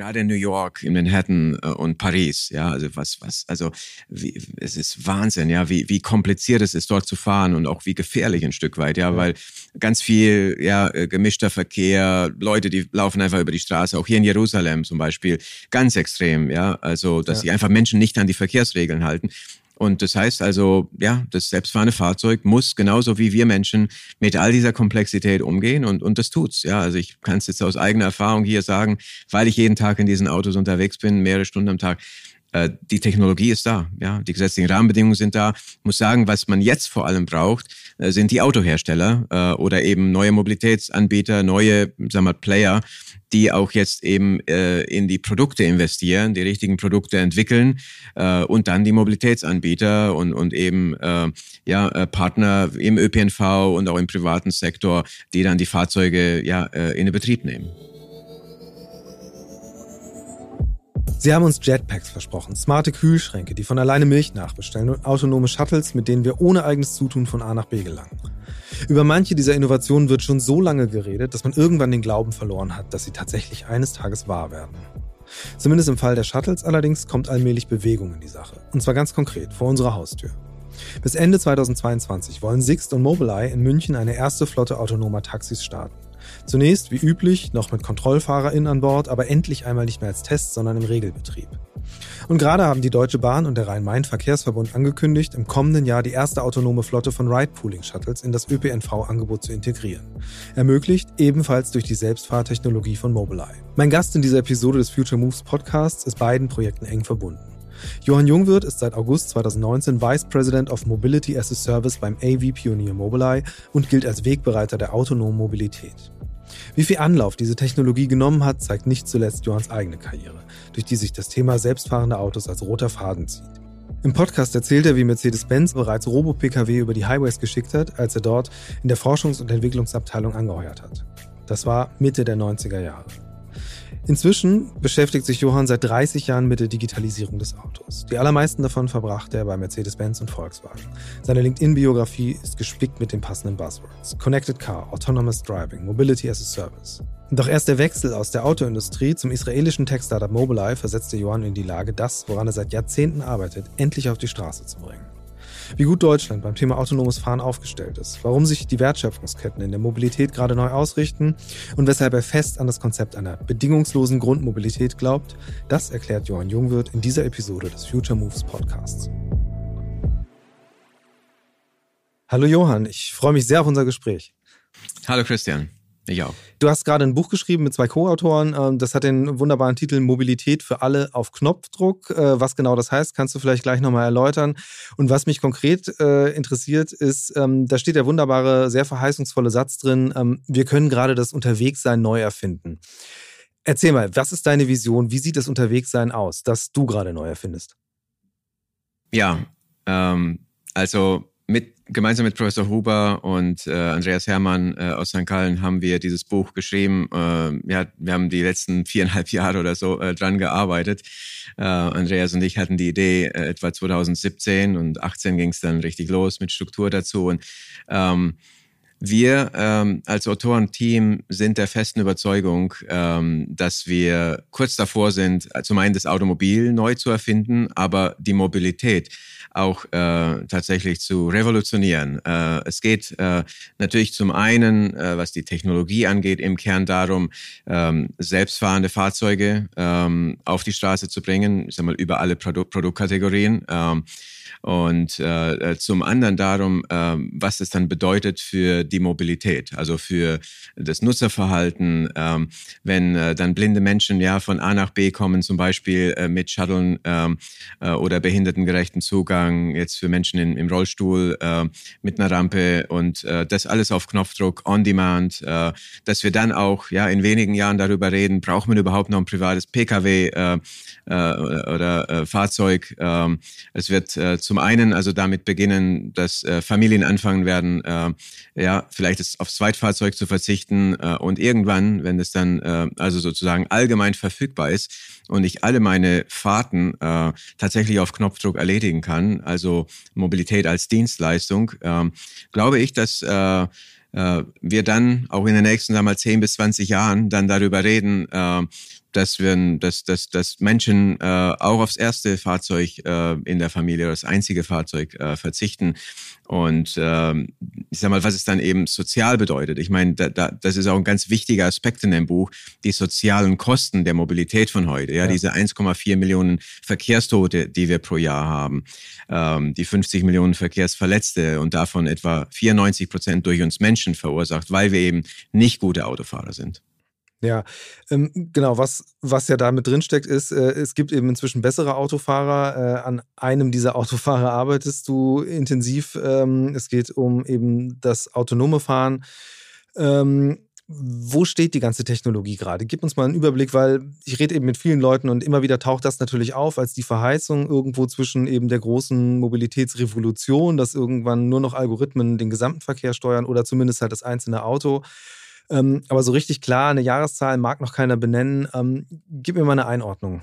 gerade in New York, in Manhattan äh, und Paris, ja, also was, was, also wie, es ist Wahnsinn, ja, wie, wie kompliziert es ist, dort zu fahren und auch wie gefährlich ein Stück weit, ja, weil ganz viel, ja, äh, gemischter Verkehr, Leute, die laufen einfach über die Straße, auch hier in Jerusalem zum Beispiel, ganz extrem, ja, also, dass ja. sich einfach Menschen nicht an die Verkehrsregeln halten. Und das heißt also, ja, das selbstfahrende Fahrzeug muss genauso wie wir Menschen mit all dieser Komplexität umgehen und, und das tut's. Ja, also ich kann es jetzt aus eigener Erfahrung hier sagen, weil ich jeden Tag in diesen Autos unterwegs bin, mehrere Stunden am Tag. Äh, die Technologie ist da, ja, die gesetzlichen Rahmenbedingungen sind da. Ich muss sagen, was man jetzt vor allem braucht, äh, sind die Autohersteller äh, oder eben neue Mobilitätsanbieter, neue, sagen wir, Player, die auch jetzt eben in die Produkte investieren, die richtigen Produkte entwickeln und dann die Mobilitätsanbieter und, und eben ja, Partner im ÖPNV und auch im privaten Sektor, die dann die Fahrzeuge ja, in den Betrieb nehmen. Sie haben uns Jetpacks versprochen, smarte Kühlschränke, die von alleine Milch nachbestellen und autonome Shuttles, mit denen wir ohne eigenes Zutun von A nach B gelangen. Über manche dieser Innovationen wird schon so lange geredet, dass man irgendwann den Glauben verloren hat, dass sie tatsächlich eines Tages wahr werden. Zumindest im Fall der Shuttles allerdings kommt allmählich Bewegung in die Sache. Und zwar ganz konkret, vor unserer Haustür. Bis Ende 2022 wollen Sixt und Mobileye in München eine erste Flotte autonomer Taxis starten. Zunächst, wie üblich, noch mit KontrollfahrerInnen an Bord, aber endlich einmal nicht mehr als Test, sondern im Regelbetrieb. Und gerade haben die Deutsche Bahn und der Rhein-Main-Verkehrsverbund angekündigt, im kommenden Jahr die erste autonome Flotte von Ride-Pooling-Shuttles in das ÖPNV-Angebot zu integrieren. Ermöglicht ebenfalls durch die Selbstfahrtechnologie von Mobileye. Mein Gast in dieser Episode des Future Moves Podcasts ist beiden Projekten eng verbunden. Johann Jungwirth ist seit August 2019 Vice President of Mobility as a Service beim AV-Pionier Mobileye und gilt als Wegbereiter der autonomen Mobilität. Wie viel Anlauf diese Technologie genommen hat, zeigt nicht zuletzt Johanns eigene Karriere, durch die sich das Thema selbstfahrende Autos als roter Faden zieht. Im Podcast erzählt er, wie Mercedes-Benz bereits Robo-Pkw über die Highways geschickt hat, als er dort in der Forschungs- und Entwicklungsabteilung angeheuert hat. Das war Mitte der 90er Jahre. Inzwischen beschäftigt sich Johann seit 30 Jahren mit der Digitalisierung des Autos. Die allermeisten davon verbrachte er bei Mercedes-Benz und Volkswagen. Seine LinkedIn-Biografie ist gespickt mit den passenden Buzzwords. Connected Car, Autonomous Driving, Mobility as a Service. Doch erst der Wechsel aus der Autoindustrie zum israelischen Tech-Startup Mobileye versetzte Johann in die Lage, das, woran er seit Jahrzehnten arbeitet, endlich auf die Straße zu bringen wie gut Deutschland beim Thema autonomes Fahren aufgestellt ist, warum sich die Wertschöpfungsketten in der Mobilität gerade neu ausrichten und weshalb er fest an das Konzept einer bedingungslosen Grundmobilität glaubt, das erklärt Johann Jungwirth in dieser Episode des Future Moves Podcasts. Hallo Johann, ich freue mich sehr auf unser Gespräch. Hallo Christian. Ich auch. Du hast gerade ein Buch geschrieben mit zwei Co-Autoren. Ähm, das hat den wunderbaren Titel Mobilität für alle auf Knopfdruck. Äh, was genau das heißt, kannst du vielleicht gleich nochmal erläutern. Und was mich konkret äh, interessiert, ist, ähm, da steht der wunderbare, sehr verheißungsvolle Satz drin, ähm, wir können gerade das Unterwegssein neu erfinden. Erzähl mal, was ist deine Vision? Wie sieht das Unterwegssein aus, das du gerade neu erfindest? Ja, ähm, also mit, gemeinsam mit Professor Huber und äh, Andreas Hermann äh, aus St. Gallen haben wir dieses Buch geschrieben. Äh, ja, wir haben die letzten viereinhalb Jahre oder so äh, dran gearbeitet. Äh, Andreas und ich hatten die Idee äh, etwa 2017 und 18 ging es dann richtig los mit Struktur dazu. Und ähm, wir ähm, als Autorenteam sind der festen Überzeugung, ähm, dass wir kurz davor sind, zum einen das Automobil neu zu erfinden, aber die Mobilität auch äh, tatsächlich zu revolutionieren. Äh, es geht äh, natürlich zum einen, äh, was die Technologie angeht, im Kern darum, ähm, selbstfahrende Fahrzeuge ähm, auf die Straße zu bringen, ich sag mal, über alle Produ Produktkategorien. Ähm, und äh, äh, zum anderen darum, äh, was es dann bedeutet für die Mobilität, also für das Nutzerverhalten, ähm, wenn äh, dann blinde Menschen ja von A nach B kommen, zum Beispiel äh, mit Shuttlen ähm, äh, oder behindertengerechten Zugang, jetzt für Menschen in, im Rollstuhl äh, mit einer Rampe und das alles auf Knopfdruck, on demand, dass wir dann auch ja in wenigen Jahren darüber reden, braucht man überhaupt noch ein privates Pkw oder Fahrzeug. Es wird zum einen also damit beginnen, dass äh, Familien anfangen werden, äh, ja, vielleicht ist aufs Zweitfahrzeug zu verzichten äh, und irgendwann, wenn es dann äh, also sozusagen allgemein verfügbar ist und ich alle meine Fahrten äh, tatsächlich auf Knopfdruck erledigen kann, also Mobilität als Dienstleistung, äh, glaube ich, dass äh, wir dann auch in den nächsten sagen wir mal, 10 bis 20 Jahren dann darüber reden, dass wir, dass, dass, dass Menschen äh, auch aufs erste Fahrzeug äh, in der Familie oder das einzige Fahrzeug äh, verzichten. Und ähm, ich sag mal, was es dann eben sozial bedeutet. Ich meine, da, da, das ist auch ein ganz wichtiger Aspekt in dem Buch, die sozialen Kosten der Mobilität von heute. Ja, ja. diese 1,4 Millionen Verkehrstote, die wir pro Jahr haben, ähm, die 50 Millionen Verkehrsverletzte und davon etwa 94 Prozent durch uns Menschen verursacht, weil wir eben nicht gute Autofahrer sind. Ja, ähm, genau, was, was ja da mit drinsteckt, ist, äh, es gibt eben inzwischen bessere Autofahrer. Äh, an einem dieser Autofahrer arbeitest du intensiv. Ähm, es geht um eben das autonome Fahren. Ähm, wo steht die ganze Technologie gerade? Gib uns mal einen Überblick, weil ich rede eben mit vielen Leuten und immer wieder taucht das natürlich auf als die Verheißung irgendwo zwischen eben der großen Mobilitätsrevolution, dass irgendwann nur noch Algorithmen den gesamten Verkehr steuern oder zumindest halt das einzelne Auto ähm, aber so richtig klar, eine Jahreszahl mag noch keiner benennen. Ähm, gib mir mal eine Einordnung.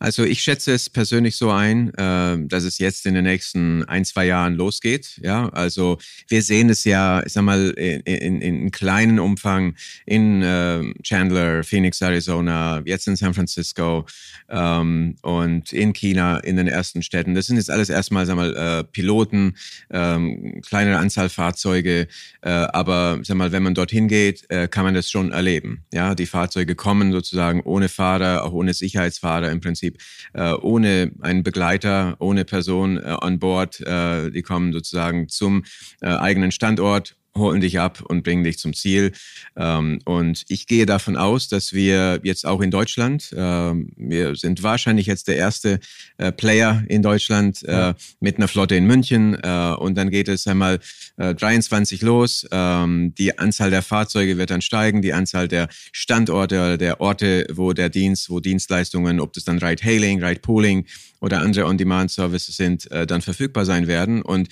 Also ich schätze es persönlich so ein, äh, dass es jetzt in den nächsten ein, zwei Jahren losgeht. Ja, also wir sehen es ja, ich sag mal, in, in, in kleinen Umfang in äh, Chandler, Phoenix, Arizona, jetzt in San Francisco ähm, und in China in den ersten Städten. Das sind jetzt alles erstmal, sag mal, äh, Piloten, ähm, kleinere Anzahl Fahrzeuge, äh, aber sag mal, wenn man dorthin geht, äh, kann man das schon erleben. Ja, die Fahrzeuge kommen sozusagen ohne Fahrer, auch ohne Sicherheitsfahrer im Prinzip Prinzip äh, ohne einen Begleiter, ohne Person äh, an Bord. Äh, die kommen sozusagen zum äh, eigenen Standort holen dich ab und bringen dich zum Ziel. Ähm, und ich gehe davon aus, dass wir jetzt auch in Deutschland, ähm, wir sind wahrscheinlich jetzt der erste äh, Player in Deutschland äh, mit einer Flotte in München. Äh, und dann geht es einmal 23 los. Ähm, die Anzahl der Fahrzeuge wird dann steigen, die Anzahl der Standorte, der Orte, wo der Dienst, wo Dienstleistungen, ob das dann Ride-Hailing, Ride-Pooling oder andere On-Demand-Services sind, dann verfügbar sein werden. Und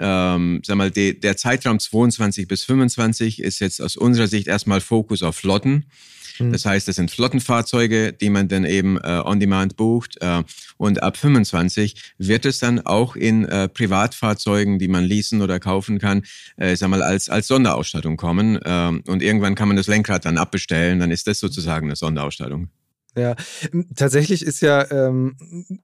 ähm, sag mal, de, der Zeitraum 22 bis 25 ist jetzt aus unserer Sicht erstmal Fokus auf Flotten. Hm. Das heißt, es sind Flottenfahrzeuge, die man dann eben äh, on demand bucht. Äh, und ab 25 wird es dann auch in äh, Privatfahrzeugen, die man leasen oder kaufen kann, äh, sag mal, als, als Sonderausstattung kommen. Äh, und irgendwann kann man das Lenkrad dann abbestellen. Dann ist das sozusagen eine Sonderausstattung. Ja, tatsächlich ist ja ähm,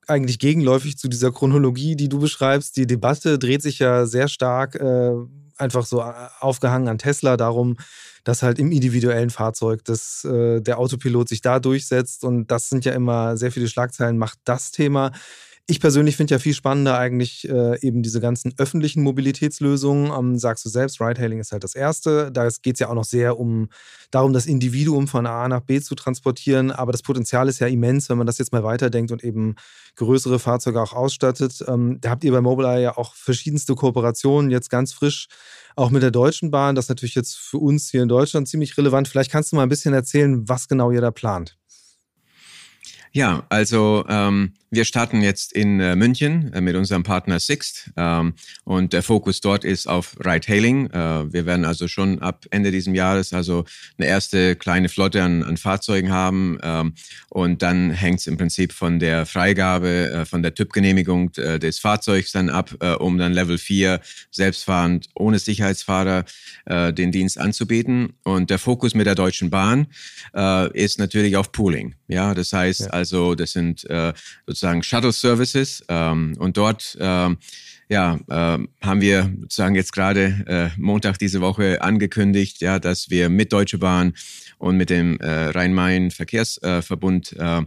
eigentlich gegenläufig zu dieser Chronologie, die du beschreibst. Die Debatte dreht sich ja sehr stark äh, einfach so äh, aufgehangen an Tesla darum, dass halt im individuellen Fahrzeug das, äh, der Autopilot sich da durchsetzt. Und das sind ja immer sehr viele Schlagzeilen, macht das Thema. Ich persönlich finde ja viel spannender eigentlich äh, eben diese ganzen öffentlichen Mobilitätslösungen. Ähm, sagst du selbst, Ride-Hailing ist halt das Erste. Da geht es ja auch noch sehr um darum, das Individuum von A nach B zu transportieren. Aber das Potenzial ist ja immens, wenn man das jetzt mal weiterdenkt und eben größere Fahrzeuge auch ausstattet. Ähm, da habt ihr bei Mobileye ja auch verschiedenste Kooperationen, jetzt ganz frisch auch mit der Deutschen Bahn. Das ist natürlich jetzt für uns hier in Deutschland ziemlich relevant. Vielleicht kannst du mal ein bisschen erzählen, was genau ihr da plant. Ja, also ähm, wir starten jetzt in äh, München äh, mit unserem Partner Sixt ähm, und der Fokus dort ist auf Ride-Hailing. Äh, wir werden also schon ab Ende dieses Jahres also eine erste kleine Flotte an, an Fahrzeugen haben ähm, und dann hängt es im Prinzip von der Freigabe, äh, von der Typgenehmigung äh, des Fahrzeugs dann ab, äh, um dann Level 4 selbstfahrend ohne Sicherheitsfahrer den Dienst anzubieten. Und der Fokus mit der Deutschen Bahn ist natürlich auf Pooling. Ja, das heißt ja. also, das sind äh, sozusagen Shuttle Services ähm, und dort ähm, ja, äh, haben wir sozusagen jetzt gerade äh, Montag diese Woche angekündigt, ja, dass wir mit Deutsche Bahn und mit dem äh, Rhein-Main-Verkehrsverbund äh,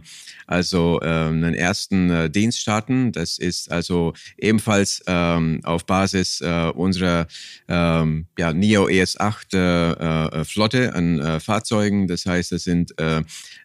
also äh, einen ersten äh, Dienst starten. Das ist also ebenfalls ähm, auf Basis äh, unserer ähm, ja, NIO ES8 äh, äh, Flotte an Fahrzeugen. Das heißt, es sind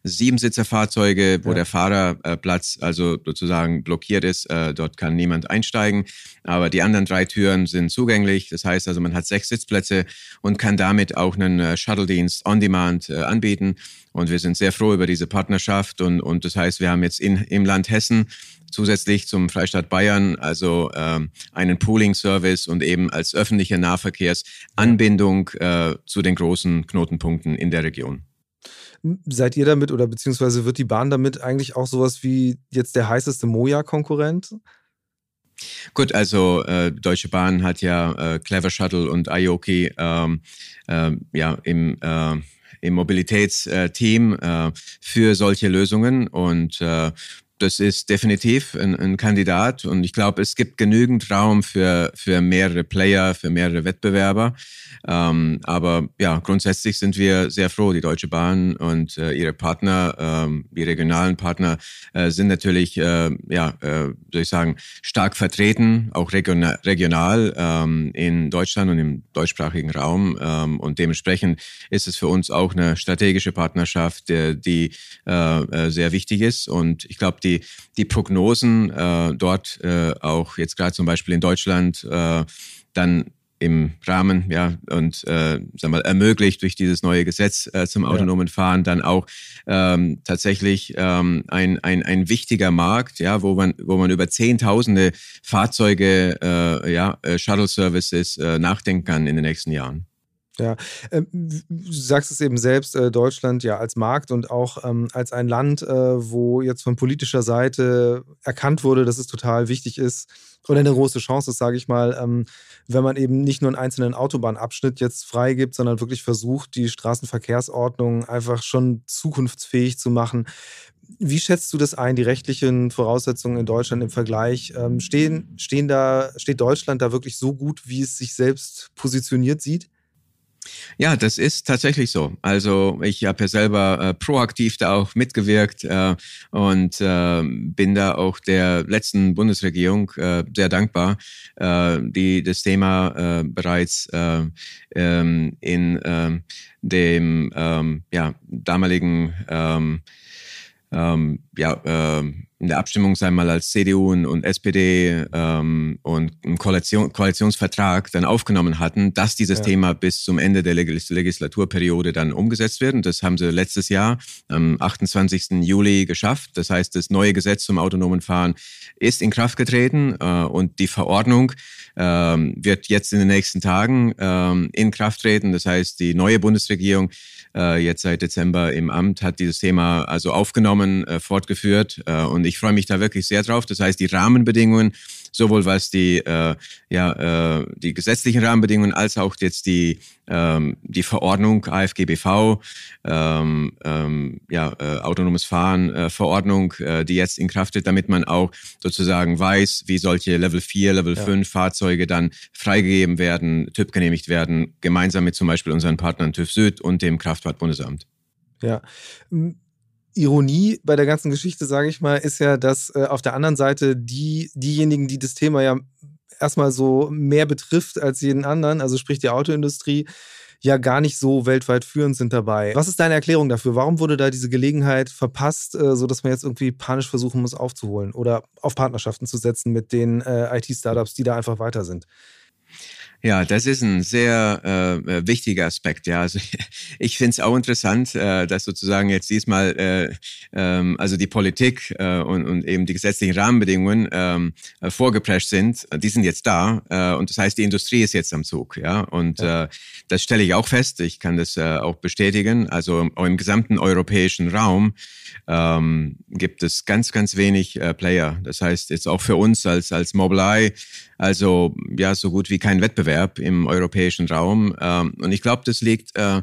Siebensitzer-Fahrzeuge, wo ja. der Fahrerplatz also sozusagen blockiert ist. Dort kann niemand einsteigen. Aber die anderen drei Türen sind zugänglich. Das heißt also, man hat sechs Sitzplätze und kann damit auch einen äh, Shuttle-Dienst on Demand äh, anbieten. Und wir sind sehr froh über diese Partnerschaft. Und, und das heißt, wir haben jetzt in, im Land Hessen zusätzlich zum Freistaat Bayern also ähm, einen Pooling-Service und eben als öffentliche Nahverkehrsanbindung äh, zu den großen Knotenpunkten in der Region. Seid ihr damit oder beziehungsweise wird die Bahn damit eigentlich auch sowas wie jetzt der heißeste Moja-Konkurrent? Gut, also äh, Deutsche Bahn hat ja äh, Clever Shuttle und Aoki ähm, äh, ja im äh, im Mobilitätsteam äh, für solche Lösungen und äh, das ist definitiv ein, ein Kandidat und ich glaube, es gibt genügend Raum für, für mehrere Player, für mehrere Wettbewerber. Ähm, aber ja, grundsätzlich sind wir sehr froh. Die Deutsche Bahn und äh, ihre Partner, ähm, die regionalen Partner, äh, sind natürlich, äh, ja, äh, soll ich sagen, stark vertreten, auch regional, regional ähm, in Deutschland und im deutschsprachigen Raum. Ähm, und dementsprechend ist es für uns auch eine strategische Partnerschaft, die, die äh, äh sehr wichtig ist. Und ich glaube, die, die Prognosen äh, dort äh, auch jetzt gerade zum Beispiel in Deutschland äh, dann im Rahmen, ja, und äh, sag mal, ermöglicht durch dieses neue Gesetz äh, zum autonomen Fahren dann auch ähm, tatsächlich ähm, ein, ein, ein wichtiger Markt, ja, wo man, wo man über Zehntausende Fahrzeuge, äh, ja, äh, Shuttle Services äh, nachdenken kann in den nächsten Jahren. Ja, ähm, du sagst es eben selbst, äh, Deutschland ja als Markt und auch ähm, als ein Land, äh, wo jetzt von politischer Seite erkannt wurde, dass es total wichtig ist oder eine große Chance ist, sage ich mal, ähm, wenn man eben nicht nur einen einzelnen Autobahnabschnitt jetzt freigibt, sondern wirklich versucht, die Straßenverkehrsordnung einfach schon zukunftsfähig zu machen. Wie schätzt du das ein, die rechtlichen Voraussetzungen in Deutschland im Vergleich? stehen, stehen da, steht Deutschland da wirklich so gut, wie es sich selbst positioniert sieht? Ja, das ist tatsächlich so. Also ich habe ja selber äh, proaktiv da auch mitgewirkt äh, und äh, bin da auch der letzten Bundesregierung äh, sehr dankbar, äh, die das Thema äh, bereits äh, ähm, in äh, dem ähm, ja, damaligen ähm, ja, ähm, in der Abstimmung, sei mal als CDU und, und SPD ähm, und im Koalition, Koalitionsvertrag dann aufgenommen hatten, dass dieses ja. Thema bis zum Ende der Legislaturperiode dann umgesetzt wird. Und das haben sie letztes Jahr am 28. Juli geschafft. Das heißt, das neue Gesetz zum autonomen Fahren ist in Kraft getreten äh, und die Verordnung ähm, wird jetzt in den nächsten Tagen ähm, in Kraft treten. Das heißt, die neue Bundesregierung äh, jetzt seit Dezember im Amt hat dieses Thema also aufgenommen, äh, fortgeführt äh, und ich freue mich da wirklich sehr drauf. Das heißt, die Rahmenbedingungen sowohl was die, äh, ja, äh, die gesetzlichen Rahmenbedingungen als auch jetzt die, ähm, die Verordnung AFGBV, ähm, ähm, ja, äh, autonomes Fahren äh, Verordnung, äh, die jetzt in Kraft tritt, damit man auch sozusagen weiß, wie solche Level 4, Level ja. 5 Fahrzeuge dann freigegeben werden, TÜV genehmigt werden, gemeinsam mit zum Beispiel unseren Partnern TÜV Süd und dem Kraftfahrtbundesamt. Ja. Ironie bei der ganzen Geschichte, sage ich mal, ist ja, dass äh, auf der anderen Seite die, diejenigen, die das Thema ja erstmal so mehr betrifft als jeden anderen, also sprich die Autoindustrie, ja gar nicht so weltweit führend sind dabei. Was ist deine Erklärung dafür? Warum wurde da diese Gelegenheit verpasst, äh, sodass man jetzt irgendwie panisch versuchen muss aufzuholen oder auf Partnerschaften zu setzen mit den äh, IT-Startups, die da einfach weiter sind? Ja, das ist ein sehr äh, äh wichtiger Aspekt. Ja, also ich finde es auch interessant, äh, dass sozusagen jetzt diesmal äh, ähm, also die Politik äh, und, und eben die gesetzlichen Rahmenbedingungen ähm, äh, vorgeprescht sind. Die sind jetzt da äh, und das heißt, die Industrie ist jetzt am Zug. Ja, und ja. Äh, das stelle ich auch fest. Ich kann das äh, auch bestätigen. Also auch im gesamten europäischen Raum ähm, gibt es ganz, ganz wenig äh, Player. Das heißt, jetzt auch für uns als als Mobileye also ja, so gut wie kein Wettbewerb im europäischen Raum. Ähm, und ich glaube, das liegt äh,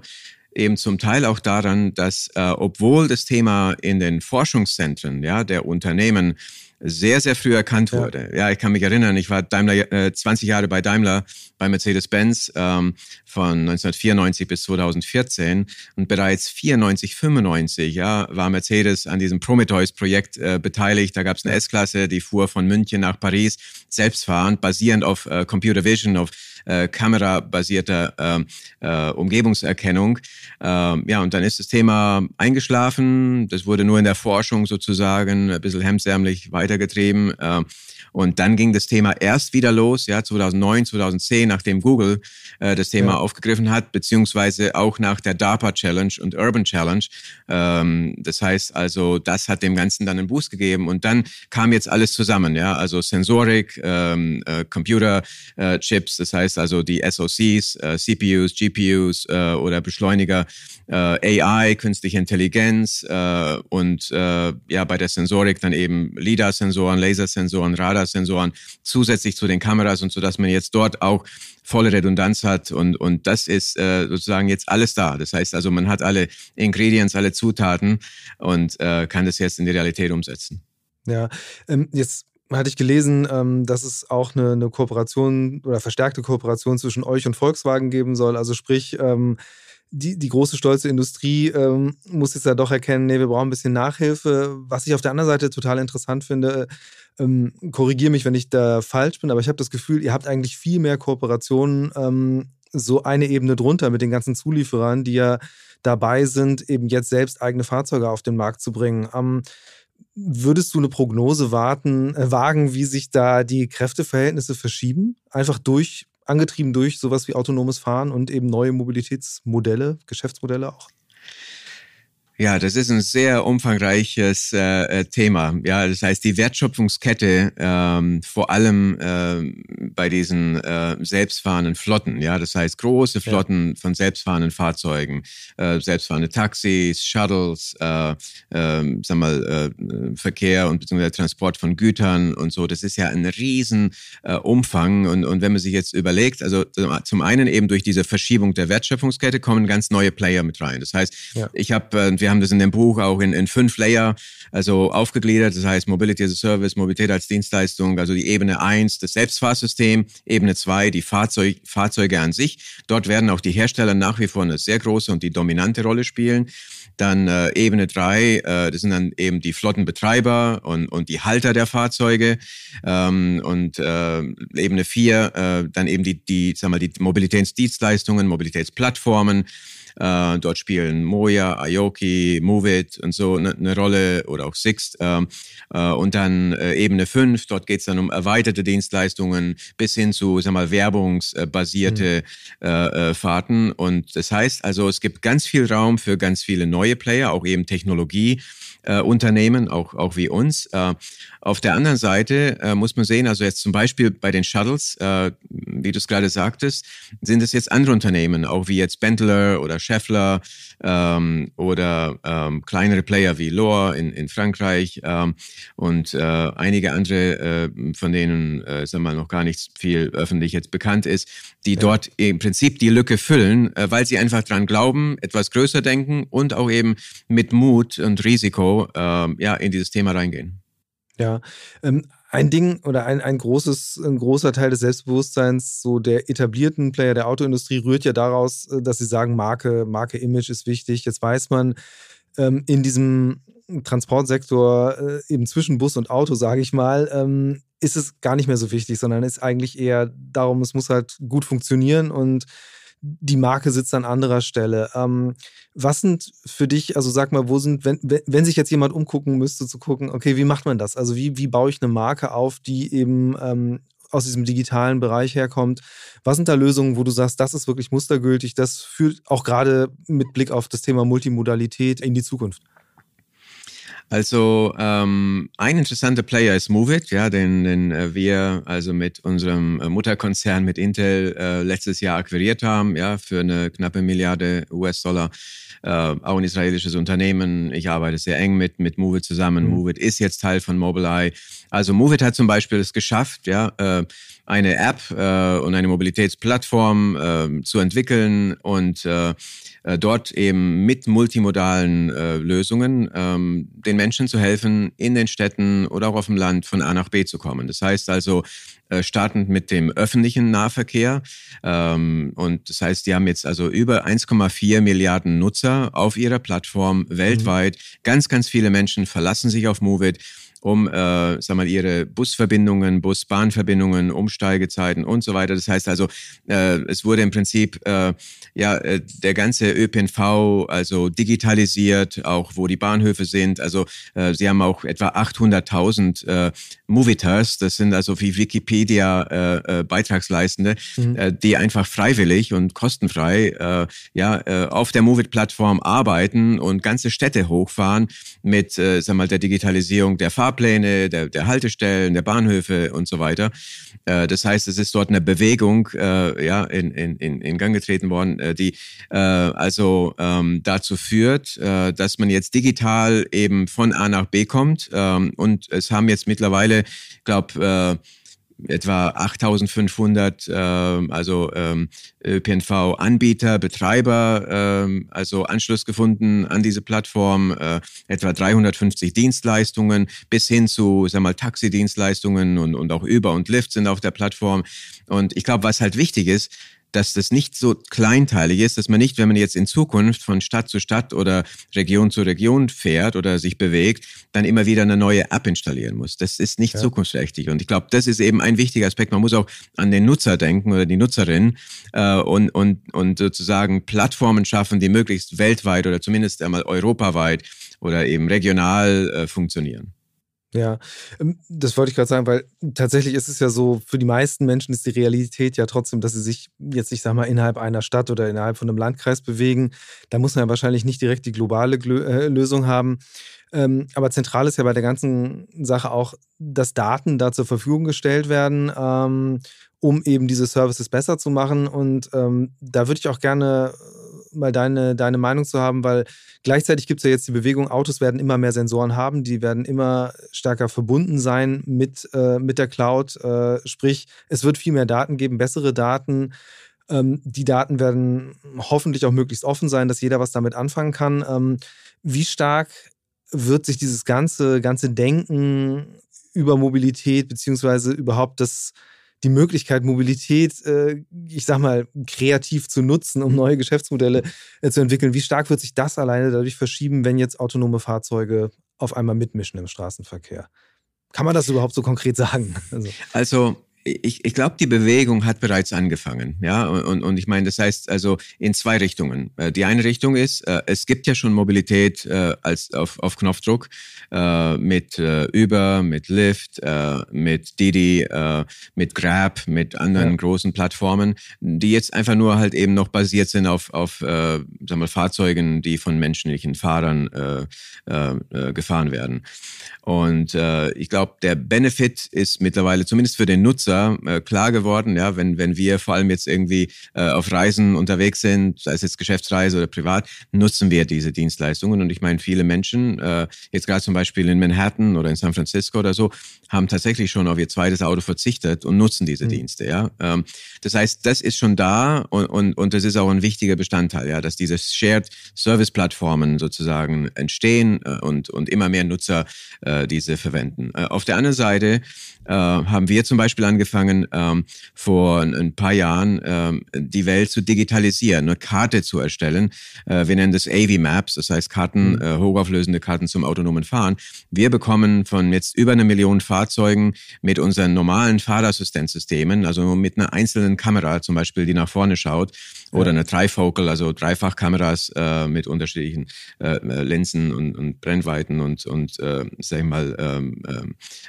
eben zum Teil auch daran, dass äh, obwohl das Thema in den Forschungszentren ja, der Unternehmen sehr, sehr früh erkannt wurde. Ja, ja ich kann mich erinnern, ich war Daimler, äh, 20 Jahre bei Daimler, bei Mercedes-Benz ähm, von 1994 bis 2014 und bereits 94, 95 ja, war Mercedes an diesem Prometheus-Projekt äh, beteiligt. Da gab es eine S-Klasse, die fuhr von München nach Paris, selbstfahrend, basierend auf äh, Computer Vision, auf äh, kamerabasierter äh, äh, Umgebungserkennung. Äh, ja, und dann ist das Thema eingeschlafen. Das wurde nur in der Forschung sozusagen ein bisschen hemsärmlich weitergetrieben. Äh, und dann ging das Thema erst wieder los, ja, 2009, 2010, nachdem Google äh, das Thema ja. aufgegriffen hat, beziehungsweise auch nach der DARPA Challenge und Urban Challenge. Ähm, das heißt also, das hat dem Ganzen dann einen Boost gegeben und dann kam jetzt alles zusammen, ja, also Sensorik, ähm, äh, Computer äh, Chips, das heißt also die SoCs, äh, CPUs, GPUs äh, oder Beschleuniger, äh, AI, künstliche Intelligenz äh, und äh, ja bei der Sensorik dann eben LIDAR Infrarotsensoren, Lasersensoren, Radarsensoren zusätzlich zu den Kameras und so, dass man jetzt dort auch volle Redundanz hat und, und das ist äh, sozusagen jetzt alles da. Das heißt also, man hat alle Ingredients, alle Zutaten und äh, kann das jetzt in die Realität umsetzen. Ja, ähm, jetzt hatte ich gelesen, ähm, dass es auch eine, eine, Kooperation oder verstärkte Kooperation zwischen euch und Volkswagen geben soll. Also sprich, ähm, die, die große stolze Industrie ähm, muss jetzt ja doch erkennen, nee, wir brauchen ein bisschen Nachhilfe. Was ich auf der anderen Seite total interessant finde, korrigiere mich, wenn ich da falsch bin, aber ich habe das Gefühl, ihr habt eigentlich viel mehr Kooperationen so eine Ebene drunter mit den ganzen Zulieferern, die ja dabei sind, eben jetzt selbst eigene Fahrzeuge auf den Markt zu bringen. Würdest du eine Prognose warten, äh, wagen, wie sich da die Kräfteverhältnisse verschieben? Einfach durch angetrieben durch sowas wie autonomes Fahren und eben neue Mobilitätsmodelle, Geschäftsmodelle auch? Ja, das ist ein sehr umfangreiches äh, äh, Thema. Ja, das heißt, die Wertschöpfungskette ähm, vor allem äh, bei diesen äh, selbstfahrenden Flotten. Ja, das heißt große Flotten ja. von selbstfahrenden Fahrzeugen, äh, selbstfahrende Taxis, Shuttles, äh, äh, sag mal äh, Verkehr und beziehungsweise Transport von Gütern und so. Das ist ja ein riesen Umfang und und wenn man sich jetzt überlegt, also zum einen eben durch diese Verschiebung der Wertschöpfungskette kommen ganz neue Player mit rein. Das heißt, ja. ich habe wir haben das in dem Buch auch in, in fünf Layer, also aufgegliedert. Das heißt Mobility as a Service, Mobilität als Dienstleistung, also die Ebene eins, das Selbstfahrsystem, Ebene zwei, die Fahrzeug, Fahrzeuge an sich. Dort werden auch die Hersteller nach wie vor eine sehr große und die dominante Rolle spielen. Dann äh, Ebene drei, äh, das sind dann eben die Flottenbetreiber und, und die Halter der Fahrzeuge. Ähm, und äh, Ebene vier, äh, dann eben die, die, sag mal, die Mobilitätsdienstleistungen, Mobilitätsplattformen. Äh, dort spielen Moja, Aoki, Movit und so eine, eine Rolle oder auch Sixt. Ähm, äh, und dann äh, Ebene 5, dort geht es dann um erweiterte Dienstleistungen bis hin zu sag mal, werbungsbasierte mhm. Äh, äh, Fahrten. Und das heißt also, es gibt ganz viel Raum für ganz viele neue Player, auch eben Technologie äh, Unternehmen, auch, auch wie uns. Äh, auf der anderen Seite äh, muss man sehen, also jetzt zum Beispiel bei den Shuttles, äh, wie du es gerade sagtest, sind es jetzt andere Unternehmen, auch wie jetzt Bentler oder Scheffler ähm, oder ähm, kleinere Player wie Lohr in, in Frankreich ähm, und äh, einige andere, äh, von denen äh, sagen wir mal, noch gar nicht viel öffentlich jetzt bekannt ist, die ja. dort im Prinzip die Lücke füllen, äh, weil sie einfach dran glauben, etwas größer denken und auch eben mit Mut und Risiko äh, ja, in dieses Thema reingehen. Ja, ähm, ein Ding oder ein, ein großes, ein großer Teil des Selbstbewusstseins so der etablierten Player der Autoindustrie rührt ja daraus, äh, dass sie sagen, Marke, Marke, Image ist wichtig. Jetzt weiß man, ähm, in diesem Transportsektor, äh, eben zwischen Bus und Auto, sage ich mal, ähm, ist es gar nicht mehr so wichtig, sondern ist eigentlich eher darum, es muss halt gut funktionieren und die Marke sitzt an anderer Stelle. Ähm, was sind für dich, also sag mal, wo sind, wenn, wenn sich jetzt jemand umgucken müsste, zu gucken, okay, wie macht man das? Also wie, wie baue ich eine Marke auf, die eben ähm, aus diesem digitalen Bereich herkommt? Was sind da Lösungen, wo du sagst, das ist wirklich mustergültig, das führt auch gerade mit Blick auf das Thema Multimodalität in die Zukunft? Also ähm, ein interessanter Player ist Movit, ja, den, den äh, wir also mit unserem äh, Mutterkonzern mit Intel äh, letztes Jahr akquiriert haben, ja, für eine knappe Milliarde US-Dollar. Äh, auch ein israelisches Unternehmen. Ich arbeite sehr eng mit mit Movit zusammen. Mhm. Movit ist jetzt Teil von Mobileye. Also Movit hat zum Beispiel es geschafft, ja, äh, eine App äh, und eine Mobilitätsplattform äh, zu entwickeln und äh, dort eben mit multimodalen äh, Lösungen ähm, den Menschen zu helfen, in den Städten oder auch auf dem Land von A nach B zu kommen. Das heißt also, äh, startend mit dem öffentlichen Nahverkehr. Ähm, und das heißt, die haben jetzt also über 1,4 Milliarden Nutzer auf ihrer Plattform weltweit. Mhm. Ganz, ganz viele Menschen verlassen sich auf Movit um, äh, sag mal, ihre Busverbindungen, Bus-Bahn-Verbindungen, Umsteigezeiten und so weiter. Das heißt also, äh, es wurde im Prinzip äh, ja äh, der ganze ÖPNV also digitalisiert, auch wo die Bahnhöfe sind. Also äh, sie haben auch etwa 800.000 äh, Movitors, das sind also wie Wikipedia äh, äh, Beitragsleistende, mhm. äh, die einfach freiwillig und kostenfrei äh, ja äh, auf der Movit-Plattform arbeiten und ganze Städte hochfahren mit, äh, sag mal, der Digitalisierung der Fahr Fahrpläne, der, der Haltestellen, der Bahnhöfe und so weiter. Äh, das heißt, es ist dort eine Bewegung äh, ja, in, in, in Gang getreten worden, äh, die äh, also ähm, dazu führt, äh, dass man jetzt digital eben von A nach B kommt. Ähm, und es haben jetzt mittlerweile, glaube äh, etwa 8500 äh, also ähm, ÖPNV-Anbieter, Betreiber, ähm, also Anschluss gefunden an diese Plattform, äh, etwa 350 Dienstleistungen bis hin zu, sag mal, Taxidienstleistungen und, und auch Uber und Lyft sind auf der Plattform. Und ich glaube, was halt wichtig ist, dass das nicht so kleinteilig ist, dass man nicht, wenn man jetzt in Zukunft von Stadt zu Stadt oder Region zu Region fährt oder sich bewegt, dann immer wieder eine neue App installieren muss. Das ist nicht ja. zukunftsträchtig. Und ich glaube, das ist eben ein wichtiger Aspekt. Man muss auch an den Nutzer denken oder die Nutzerin äh, und, und, und sozusagen Plattformen schaffen, die möglichst weltweit oder zumindest einmal europaweit oder eben regional äh, funktionieren. Ja, ähm, das wollte ich gerade sagen, weil tatsächlich ist es ja so, für die meisten Menschen ist die Realität ja trotzdem, dass sie sich jetzt, ich sag mal, innerhalb einer Stadt oder innerhalb von einem Landkreis bewegen. Da muss man ja wahrscheinlich nicht direkt die globale äh, Lösung haben. Ähm, aber zentral ist ja bei der ganzen Sache auch, dass Daten da zur Verfügung gestellt werden, ähm, um eben diese Services besser zu machen. Und da würde ich auch gerne mal deine, deine Meinung zu haben, weil gleichzeitig gibt es ja jetzt die Bewegung, Autos werden immer mehr Sensoren haben, die werden immer stärker verbunden sein mit, äh, mit der Cloud. Äh, sprich, es wird viel mehr Daten geben, bessere Daten. Ähm, die Daten werden hoffentlich auch möglichst offen sein, dass jeder was damit anfangen kann. Ähm, wie stark wird sich dieses ganze, ganze Denken über Mobilität beziehungsweise überhaupt das die Möglichkeit, Mobilität, äh, ich sag mal, kreativ zu nutzen, um neue Geschäftsmodelle äh, zu entwickeln. Wie stark wird sich das alleine dadurch verschieben, wenn jetzt autonome Fahrzeuge auf einmal mitmischen im Straßenverkehr? Kann man das überhaupt so konkret sagen? Also, also ich, ich glaube, die Bewegung hat bereits angefangen. Ja, und, und ich meine, das heißt also in zwei Richtungen. Äh, die eine Richtung ist, äh, es gibt ja schon Mobilität äh, als auf, auf Knopfdruck mit Uber, mit Lyft, mit Didi, mit Grab, mit anderen ja. großen Plattformen, die jetzt einfach nur halt eben noch basiert sind auf, auf sagen wir, Fahrzeugen, die von menschlichen Fahrern gefahren werden. Und ich glaube, der Benefit ist mittlerweile zumindest für den Nutzer Nutzer äh, klar geworden, ja, wenn, wenn wir vor allem jetzt irgendwie äh, auf Reisen unterwegs sind, sei es jetzt Geschäftsreise oder privat, nutzen wir diese Dienstleistungen. Und ich meine, viele Menschen, äh, jetzt gerade zum Beispiel in Manhattan oder in San Francisco oder so, haben tatsächlich schon auf ihr zweites Auto verzichtet und nutzen diese mhm. Dienste. Ja, ähm, das heißt, das ist schon da und, und, und das ist auch ein wichtiger Bestandteil, ja, dass diese Shared Service Plattformen sozusagen entstehen äh, und, und immer mehr Nutzer äh, diese verwenden. Äh, auf der anderen Seite haben wir zum Beispiel angefangen, ähm, vor ein paar Jahren ähm, die Welt zu digitalisieren, eine Karte zu erstellen. Äh, wir nennen das AV Maps, das heißt Karten, mhm. äh, hochauflösende Karten zum autonomen Fahren. Wir bekommen von jetzt über eine Million Fahrzeugen mit unseren normalen Fahrassistenzsystemen, also mit einer einzelnen Kamera zum Beispiel, die nach vorne schaut, oder eine Trifocal, also Dreifachkameras äh, mit unterschiedlichen äh, Linsen und, und Brennweiten und, und äh, sag ich mal, ähm,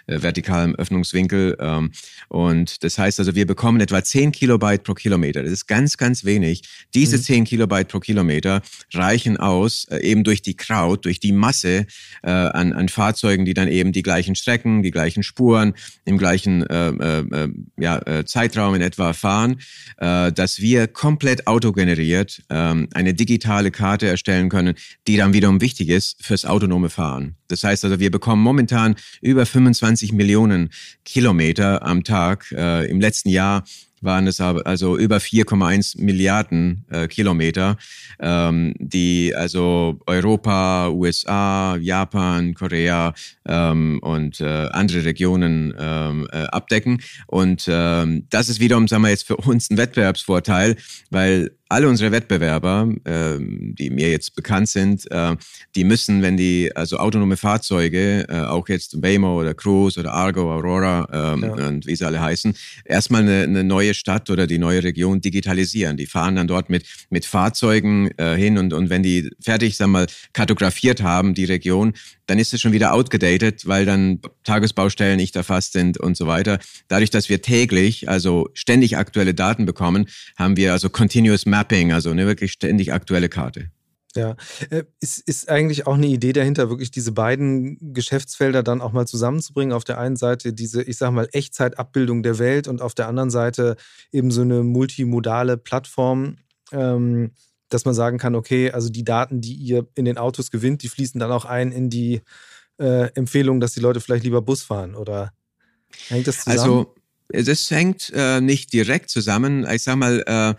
äh, vertikalem Öffnungswinkel. Ähm, und das heißt also, wir bekommen etwa 10 Kilobyte pro Kilometer. Das ist ganz, ganz wenig. Diese mhm. 10 Kilobyte pro Kilometer reichen aus, äh, eben durch die Crowd, durch die Masse äh, an, an Fahrzeugen, die dann eben die gleichen Strecken, die gleichen Spuren im gleichen äh, äh, äh ja, äh, Zeitraum in etwa fahren, äh, dass wir komplett autogeneriert ähm, eine digitale Karte erstellen können, die dann wiederum wichtig ist fürs autonome Fahren. Das heißt also, wir bekommen momentan über 25 Millionen Kilometer am Tag. Äh, Im letzten Jahr waren es also über 4,1 Milliarden äh, Kilometer, ähm, die also Europa, USA, Japan, Korea ähm, und äh, andere Regionen ähm, äh, abdecken. Und ähm, das ist wiederum, sagen wir jetzt, für uns ein Wettbewerbsvorteil, weil alle unsere Wettbewerber, äh, die mir jetzt bekannt sind, äh, die müssen, wenn die also autonome Fahrzeuge, äh, auch jetzt Waymo oder Cruise oder Argo, Aurora ähm, ja. und wie sie alle heißen, erstmal eine, eine, neue Stadt oder die neue Region digitalisieren. Die fahren dann dort mit mit Fahrzeugen äh, hin und und wenn die fertig, sagen wir mal, kartografiert haben die Region, dann ist es schon wieder outgedatet, weil dann Tagesbaustellen nicht erfasst sind und so weiter. Dadurch, dass wir täglich, also ständig aktuelle Daten bekommen, haben wir also Continuous Mapping, also eine wirklich ständig aktuelle Karte. Ja, äh, ist, ist eigentlich auch eine Idee dahinter, wirklich diese beiden Geschäftsfelder dann auch mal zusammenzubringen. Auf der einen Seite diese, ich sag mal, Echtzeit-Abbildung der Welt und auf der anderen Seite eben so eine multimodale Plattform, ähm, dass man sagen kann, okay, also die Daten, die ihr in den Autos gewinnt, die fließen dann auch ein in die äh, Empfehlung, dass die Leute vielleicht lieber Bus fahren oder hängt das zusammen? Also, das hängt äh, nicht direkt zusammen. Ich sag mal, äh,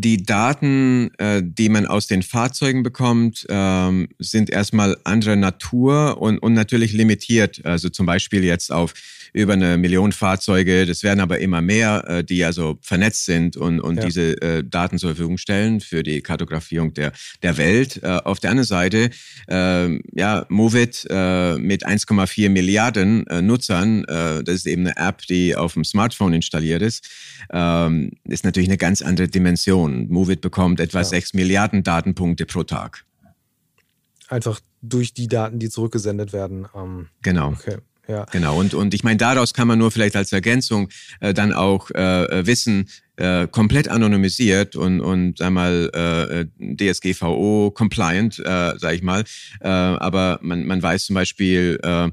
die Daten, äh, die man aus den Fahrzeugen bekommt, ähm, sind erstmal anderer Natur und, und natürlich limitiert. Also zum Beispiel jetzt auf über eine Million Fahrzeuge. Das werden aber immer mehr, äh, die also vernetzt sind und, und ja. diese äh, Daten zur Verfügung stellen für die Kartografierung der, der Welt. Äh, auf der anderen Seite, äh, ja, Movit äh, mit 1,4 Milliarden äh, Nutzern, äh, das ist eben eine App, die auf dem Smartphone installiert ist, äh, ist natürlich eine ganz andere Dimension. Movit bekommt etwa ja. 6 Milliarden Datenpunkte pro Tag. Einfach durch die Daten, die zurückgesendet werden. Ähm, genau. Okay. Ja. Genau, und, und ich meine, daraus kann man nur vielleicht als Ergänzung äh, dann auch äh, äh wissen, äh, komplett anonymisiert und, und einmal äh, DSGVO compliant, äh, sag ich mal. Äh, aber man, man weiß zum Beispiel, äh,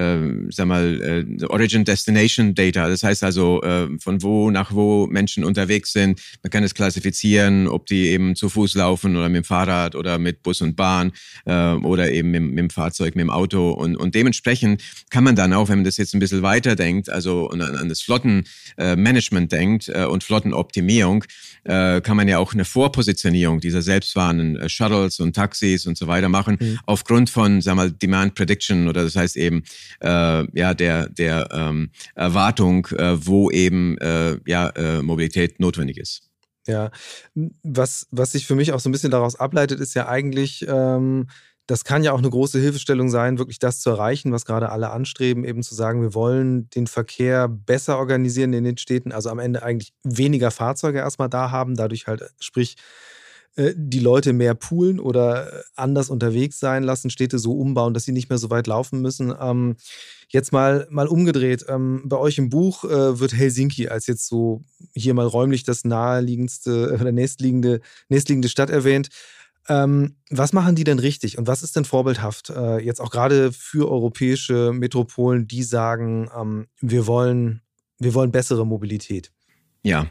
äh, sag mal, äh, Origin Destination Data. Das heißt also, äh, von wo nach wo Menschen unterwegs sind. Man kann es klassifizieren, ob die eben zu Fuß laufen oder mit dem Fahrrad oder mit Bus und Bahn äh, oder eben mit, mit dem Fahrzeug, mit dem Auto. Und, und dementsprechend kann man dann auch, wenn man das jetzt ein bisschen weiter denkt, also an, an das Flottenmanagement äh, denkt äh, und Flotten Optimierung äh, kann man ja auch eine Vorpositionierung dieser selbstfahrenden äh, Shuttles und Taxis und so weiter machen, mhm. aufgrund von, sag mal, Demand Prediction oder das heißt eben, äh, ja, der, der ähm, Erwartung, äh, wo eben, äh, ja, äh, Mobilität notwendig ist. Ja, was, was sich für mich auch so ein bisschen daraus ableitet, ist ja eigentlich, ähm, das kann ja auch eine große Hilfestellung sein, wirklich das zu erreichen, was gerade alle anstreben, eben zu sagen, wir wollen den Verkehr besser organisieren in den Städten, also am Ende eigentlich weniger Fahrzeuge erstmal da haben, dadurch halt, sprich, äh, die Leute mehr poolen oder äh, anders unterwegs sein lassen, Städte so umbauen, dass sie nicht mehr so weit laufen müssen. Ähm, jetzt mal, mal umgedreht. Ähm, bei euch im Buch äh, wird Helsinki als jetzt so hier mal räumlich das naheliegendste oder nächstliegende, nächstliegende Stadt erwähnt. Ähm, was machen die denn richtig und was ist denn vorbildhaft äh, jetzt auch gerade für europäische Metropolen, die sagen, ähm, wir wollen, wir wollen bessere Mobilität? Ja,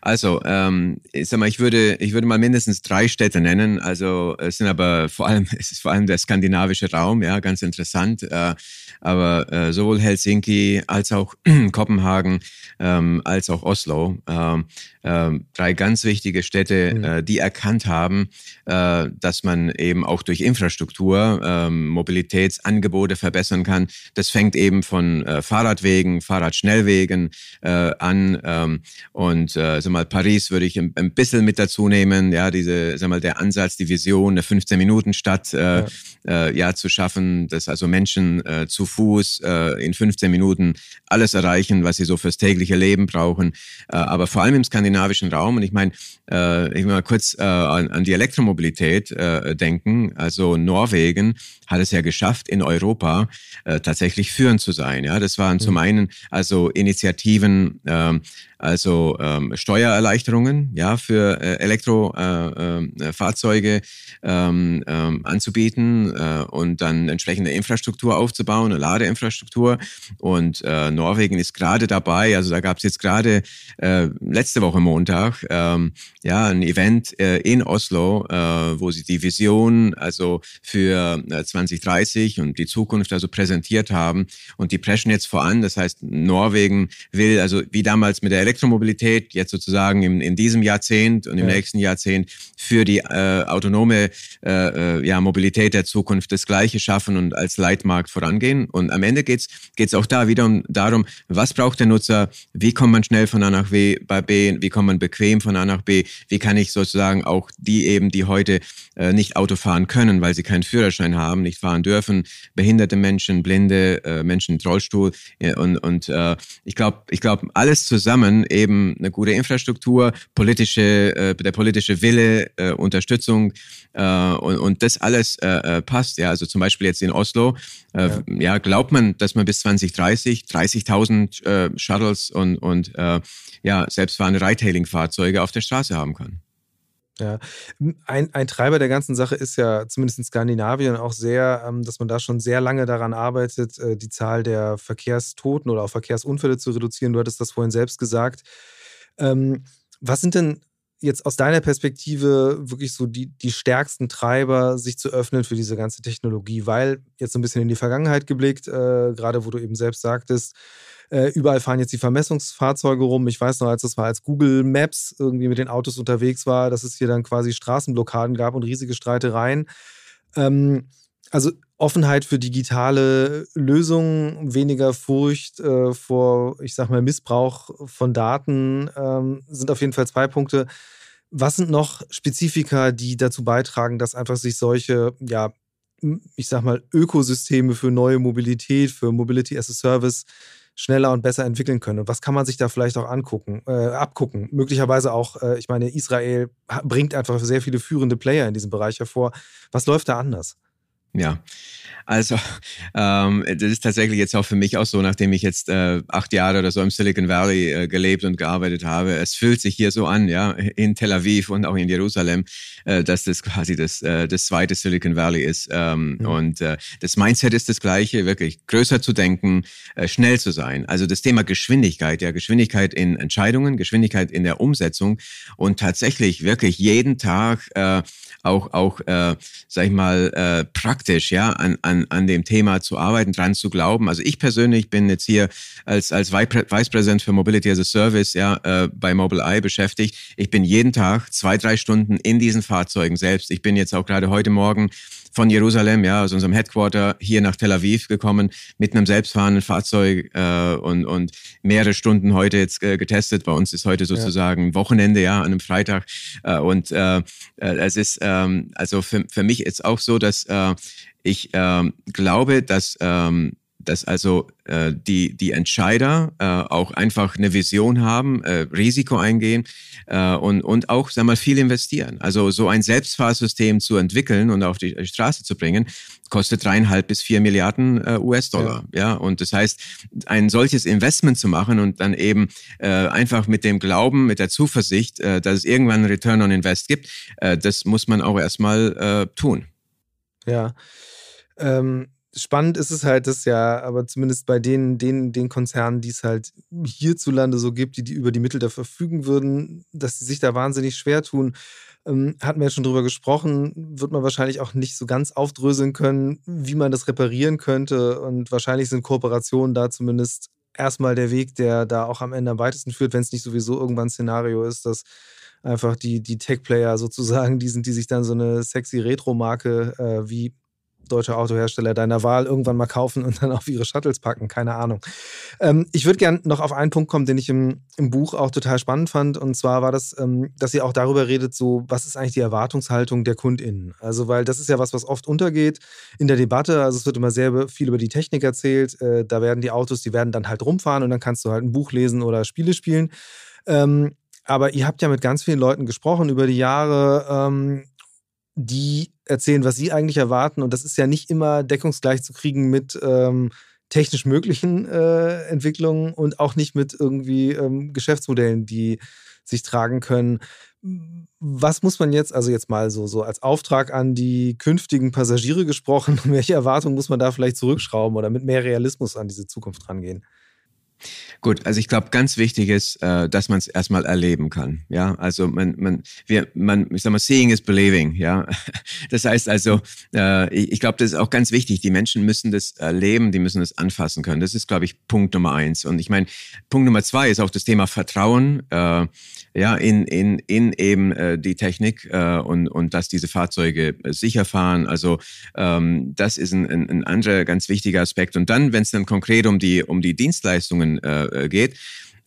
also ähm, ich sag mal, ich würde, ich würde mal mindestens drei Städte nennen. Also es sind aber vor allem, es ist vor allem der skandinavische Raum, ja, ganz interessant. Äh, aber äh, sowohl Helsinki als auch Kopenhagen ähm, als auch Oslo, äh, drei ganz wichtige Städte, mhm. äh, die erkannt haben, äh, dass man eben auch durch Infrastruktur äh, Mobilitätsangebote verbessern kann. Das fängt eben von äh, Fahrradwegen, Fahrradschnellwegen an. Und äh, sag mal, Paris würde ich ein, ein bisschen mit dazu nehmen, ja, diese, sag mal, der Ansatz, die Vision, eine 15-Minuten-Stadt äh, ja. Äh, ja, zu schaffen, dass also Menschen äh, zu Fuß äh, in 15 Minuten alles erreichen, was sie so fürs tägliche Leben brauchen. Äh, aber vor allem im skandinavischen Raum, und ich meine, äh, ich will mal kurz äh, an, an die Elektromobilität äh, denken. Also Norwegen hat es ja geschafft, in Europa äh, tatsächlich führend zu sein. Ja, das waren mhm. zum einen also Initiativen, äh, also ähm, Steuererleichterungen ja für äh, Elektrofahrzeuge äh, ähm, ähm, anzubieten äh, und dann entsprechende Infrastruktur aufzubauen, eine Ladeinfrastruktur. Und äh, Norwegen ist gerade dabei, also da gab es jetzt gerade äh, letzte Woche Montag ähm, ja ein Event äh, in Oslo, äh, wo sie die Vision also für äh, 2030 und die Zukunft also präsentiert haben und die preschen jetzt voran. Das heißt, Norwegen will also wie damals mit der Elektromobilität jetzt sozusagen in, in diesem Jahrzehnt und im ja. nächsten Jahrzehnt für die äh, autonome äh, äh, ja, Mobilität der Zukunft das Gleiche schaffen und als Leitmarkt vorangehen. Und am Ende geht's geht's auch da wieder um, darum, was braucht der Nutzer, wie kommt man schnell von A nach B, bei B, wie kommt man bequem von A nach B, wie kann ich sozusagen auch die eben, die heute äh, nicht Auto fahren können, weil sie keinen Führerschein haben, nicht fahren dürfen, behinderte Menschen, Blinde, äh, Menschen mit Rollstuhl ja, und, und äh, ich glaube, ich glaube, alles zusammen eben eine gute Infrastruktur, politische, äh, der politische Wille, äh, Unterstützung äh, und, und das alles äh, äh passt. Ja, also zum Beispiel jetzt in Oslo, äh, ja. ja glaubt man, dass man bis 2030 30.000 äh, Shuttles und, und äh, ja, selbstfahrende Ride-Hailing-Fahrzeuge auf der Straße haben kann. Ja, ein, ein Treiber der ganzen Sache ist ja zumindest in Skandinavien auch sehr, ähm, dass man da schon sehr lange daran arbeitet, äh, die Zahl der Verkehrstoten oder auch Verkehrsunfälle zu reduzieren. Du hattest das vorhin selbst gesagt. Ähm, was sind denn jetzt aus deiner Perspektive wirklich so die, die stärksten Treiber, sich zu öffnen für diese ganze Technologie? Weil jetzt so ein bisschen in die Vergangenheit geblickt, äh, gerade wo du eben selbst sagtest, äh, überall fahren jetzt die Vermessungsfahrzeuge rum. Ich weiß noch, als das war, als Google Maps irgendwie mit den Autos unterwegs war, dass es hier dann quasi Straßenblockaden gab und riesige Streitereien. Ähm, also Offenheit für digitale Lösungen, weniger Furcht äh, vor, ich sag mal, Missbrauch von Daten ähm, sind auf jeden Fall zwei Punkte. Was sind noch Spezifika, die dazu beitragen, dass einfach sich solche, ja, ich sag mal, Ökosysteme für neue Mobilität, für Mobility as a Service schneller und besser entwickeln können. Und was kann man sich da vielleicht auch angucken, äh, abgucken? Möglicherweise auch, äh, ich meine, Israel bringt einfach sehr viele führende Player in diesem Bereich hervor. Was läuft da anders? Ja, also ähm, das ist tatsächlich jetzt auch für mich auch so, nachdem ich jetzt äh, acht Jahre oder so im Silicon Valley äh, gelebt und gearbeitet habe. Es fühlt sich hier so an, ja, in Tel Aviv und auch in Jerusalem, äh, dass das quasi das, äh, das zweite Silicon Valley ist. Ähm, mhm. Und äh, das Mindset ist das gleiche, wirklich größer zu denken, äh, schnell zu sein. Also das Thema Geschwindigkeit, ja, Geschwindigkeit in Entscheidungen, Geschwindigkeit in der Umsetzung und tatsächlich wirklich jeden Tag äh, auch, auch äh, sag ich mal, äh, praktisch, ja, an, an an, an dem Thema zu arbeiten, dran zu glauben. Also ich persönlich bin jetzt hier als, als Vice President für Mobility as a Service ja, äh, bei Mobileye beschäftigt. Ich bin jeden Tag zwei, drei Stunden in diesen Fahrzeugen selbst. Ich bin jetzt auch gerade heute Morgen von Jerusalem, ja, aus unserem Headquarter hier nach Tel Aviv gekommen mit einem selbstfahrenden Fahrzeug äh, und, und mehrere Stunden heute jetzt äh, getestet. Bei uns ist heute sozusagen ja. Wochenende, ja, an einem Freitag. Äh, und äh, äh es ist ähm, also für, für mich ist auch so, dass äh, ich ähm, glaube, dass ähm, dass also äh, die, die Entscheider äh, auch einfach eine Vision haben, äh, Risiko eingehen äh, und, und auch sag mal, viel investieren. Also so ein Selbstfahrsystem zu entwickeln und auf die Straße zu bringen, kostet dreieinhalb bis vier Milliarden äh, US-Dollar. Ja. ja, und das heißt, ein solches Investment zu machen und dann eben äh, einfach mit dem Glauben, mit der Zuversicht, äh, dass es irgendwann einen Return on Invest gibt, äh, das muss man auch erstmal äh, tun. Ja. Ähm, spannend ist es halt, dass ja, aber zumindest bei den, den, den Konzernen, die es halt hierzulande so gibt, die, die über die Mittel da verfügen würden, dass sie sich da wahnsinnig schwer tun. Ähm, hatten wir ja schon drüber gesprochen, wird man wahrscheinlich auch nicht so ganz aufdröseln können, wie man das reparieren könnte. Und wahrscheinlich sind Kooperationen da zumindest erstmal der Weg, der da auch am Ende am weitesten führt, wenn es nicht sowieso irgendwann ein Szenario ist, dass einfach die, die Tech-Player sozusagen die sind, die sich dann so eine sexy Retro-Marke äh, wie deutsche Autohersteller deiner Wahl irgendwann mal kaufen und dann auf ihre Shuttles packen. Keine Ahnung. Ähm, ich würde gerne noch auf einen Punkt kommen, den ich im, im Buch auch total spannend fand. Und zwar war das, ähm, dass ihr auch darüber redet, so, was ist eigentlich die Erwartungshaltung der KundInnen? Also, weil das ist ja was, was oft untergeht in der Debatte. Also, es wird immer sehr viel über die Technik erzählt. Äh, da werden die Autos, die werden dann halt rumfahren und dann kannst du halt ein Buch lesen oder Spiele spielen. Ähm, aber ihr habt ja mit ganz vielen Leuten gesprochen über die Jahre ähm, die erzählen, was sie eigentlich erwarten. Und das ist ja nicht immer deckungsgleich zu kriegen mit ähm, technisch möglichen äh, Entwicklungen und auch nicht mit irgendwie ähm, Geschäftsmodellen, die sich tragen können. Was muss man jetzt, also jetzt mal so, so als Auftrag an die künftigen Passagiere gesprochen, welche Erwartungen muss man da vielleicht zurückschrauben oder mit mehr Realismus an diese Zukunft rangehen? Gut, also ich glaube, ganz wichtig ist, äh, dass man es erstmal erleben kann. Ja, also man, man, wir, man, ich sag mal, seeing is believing. Ja, das heißt also, äh, ich, glaube, das ist auch ganz wichtig. Die Menschen müssen das erleben, die müssen das anfassen können. Das ist, glaube ich, Punkt Nummer eins. Und ich meine, Punkt Nummer zwei ist auch das Thema Vertrauen. Äh, ja, in, in, in eben äh, die Technik äh, und, und dass diese Fahrzeuge sicher fahren. Also ähm, das ist ein, ein, ein anderer ganz wichtiger Aspekt. Und dann, wenn es dann konkret um die, um die Dienstleistungen äh, geht,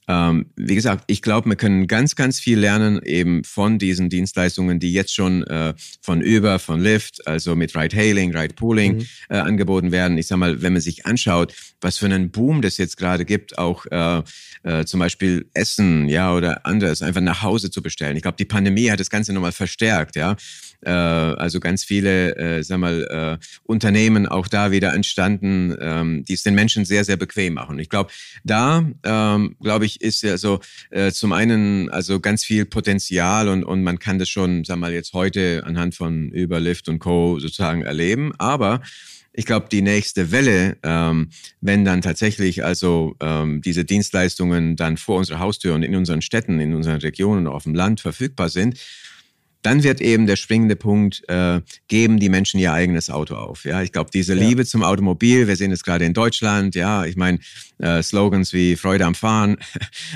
ähm, wie gesagt, ich glaube, wir können ganz, ganz viel lernen eben von diesen Dienstleistungen, die jetzt schon äh, von Uber, von Lyft, also mit Ride-Hailing, Ride-Pooling mhm. äh, angeboten werden. Ich sag mal, wenn man sich anschaut, was für einen Boom das jetzt gerade gibt, auch äh, äh, zum Beispiel Essen, ja, oder anderes, einfach nach Hause zu bestellen. Ich glaube, die Pandemie hat das Ganze nochmal verstärkt, ja. Äh, also ganz viele, äh, sag mal, äh, Unternehmen auch da wieder entstanden, ähm, die es den Menschen sehr, sehr bequem machen. Ich glaube, da, ähm, glaube ich, ist ja so äh, zum einen also ganz viel Potenzial und, und man kann das schon, sag mal, jetzt heute anhand von Überlift und Co. sozusagen erleben. Aber ich glaube, die nächste Welle, ähm, wenn dann tatsächlich also ähm, diese Dienstleistungen dann vor unserer Haustür und in unseren Städten, in unseren Regionen auf dem Land verfügbar sind, dann wird eben der springende Punkt, äh, geben die Menschen ihr eigenes Auto auf. Ja, ich glaube, diese ja. Liebe zum Automobil, wir sehen es gerade in Deutschland, ja, ich meine, äh, Slogans wie Freude am Fahren.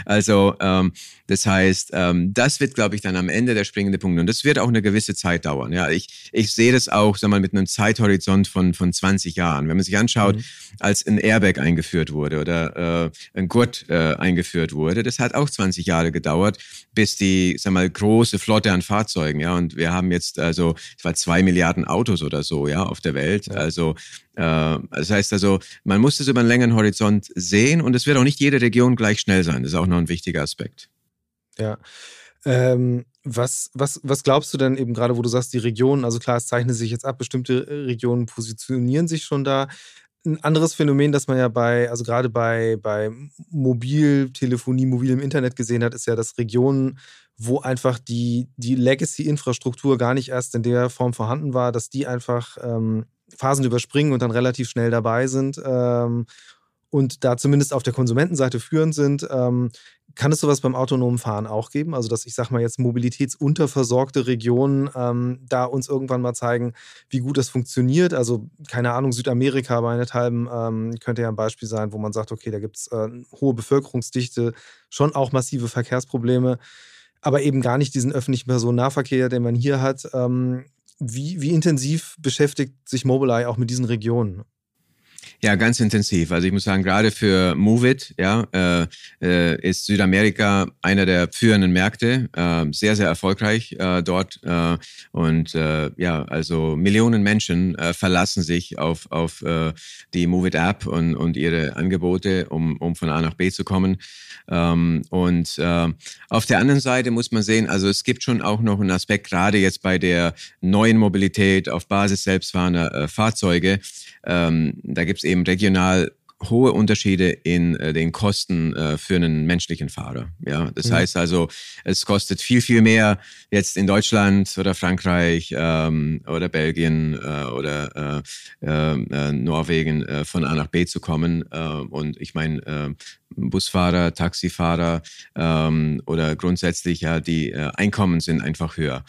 Also ähm, das heißt, ähm, das wird, glaube ich, dann am Ende der springende Punkt. Und das wird auch eine gewisse Zeit dauern. Ja, ich, ich sehe das auch, sag mal, mit einem Zeithorizont von, von 20 Jahren. Wenn man sich anschaut, mhm. als ein Airbag eingeführt wurde oder äh, ein Gurt äh, eingeführt wurde, das hat auch 20 Jahre gedauert, bis die, sag mal, große Flotte an Fahrzeugen, ja, und wir haben jetzt also, es war zwei Milliarden Autos oder so, ja, auf der Welt. Ja. Also äh, das heißt also, man muss das über einen längeren Horizont sehen und es wird auch nicht jede Region gleich schnell sein. Das ist auch noch ein wichtiger Aspekt. Ja. Ähm, was, was, was glaubst du denn eben gerade, wo du sagst, die Regionen, also klar, es zeichnet sich jetzt ab, bestimmte Regionen positionieren sich schon da. Ein anderes Phänomen, das man ja bei, also gerade bei, bei Mobiltelefonie, mobilem Internet gesehen hat, ist ja, dass Regionen, wo einfach die, die Legacy-Infrastruktur gar nicht erst in der Form vorhanden war, dass die einfach ähm, Phasen überspringen und dann relativ schnell dabei sind ähm, und da zumindest auf der Konsumentenseite führend sind. Ähm, kann es sowas beim autonomen Fahren auch geben? Also, dass ich sag mal jetzt mobilitätsunterversorgte Regionen ähm, da uns irgendwann mal zeigen, wie gut das funktioniert. Also, keine Ahnung, Südamerika meinethalben ähm, könnte ja ein Beispiel sein, wo man sagt, okay, da gibt es äh, hohe Bevölkerungsdichte, schon auch massive Verkehrsprobleme, aber eben gar nicht diesen öffentlichen Personennahverkehr, den man hier hat. Ähm, wie, wie intensiv beschäftigt sich Mobileye auch mit diesen Regionen? Ja, ganz intensiv. Also ich muss sagen, gerade für Movit ja, äh, äh, ist Südamerika einer der führenden Märkte, äh, sehr, sehr erfolgreich äh, dort. Äh, und äh, ja, also Millionen Menschen verlassen sich auf, auf die Movit-App und, und ihre Angebote, um, um von A nach B zu kommen. Ähm, und auf der anderen Seite muss man sehen, also es gibt schon auch noch einen Aspekt, gerade jetzt bei der neuen Mobilität auf Basis selbstfahrender Fahrzeuge. Ähm, da gibt es eben regional hohe Unterschiede in äh, den Kosten äh, für einen menschlichen Fahrer. Ja, das mhm. heißt also, es kostet viel viel mehr jetzt in Deutschland oder Frankreich ähm, oder Belgien äh, oder äh, äh, Norwegen äh, von A nach B zu kommen. Und ich meine, Busfahrer, Taxifahrer ähm, oder grundsätzlich ja die Einkommen sind einfach höher.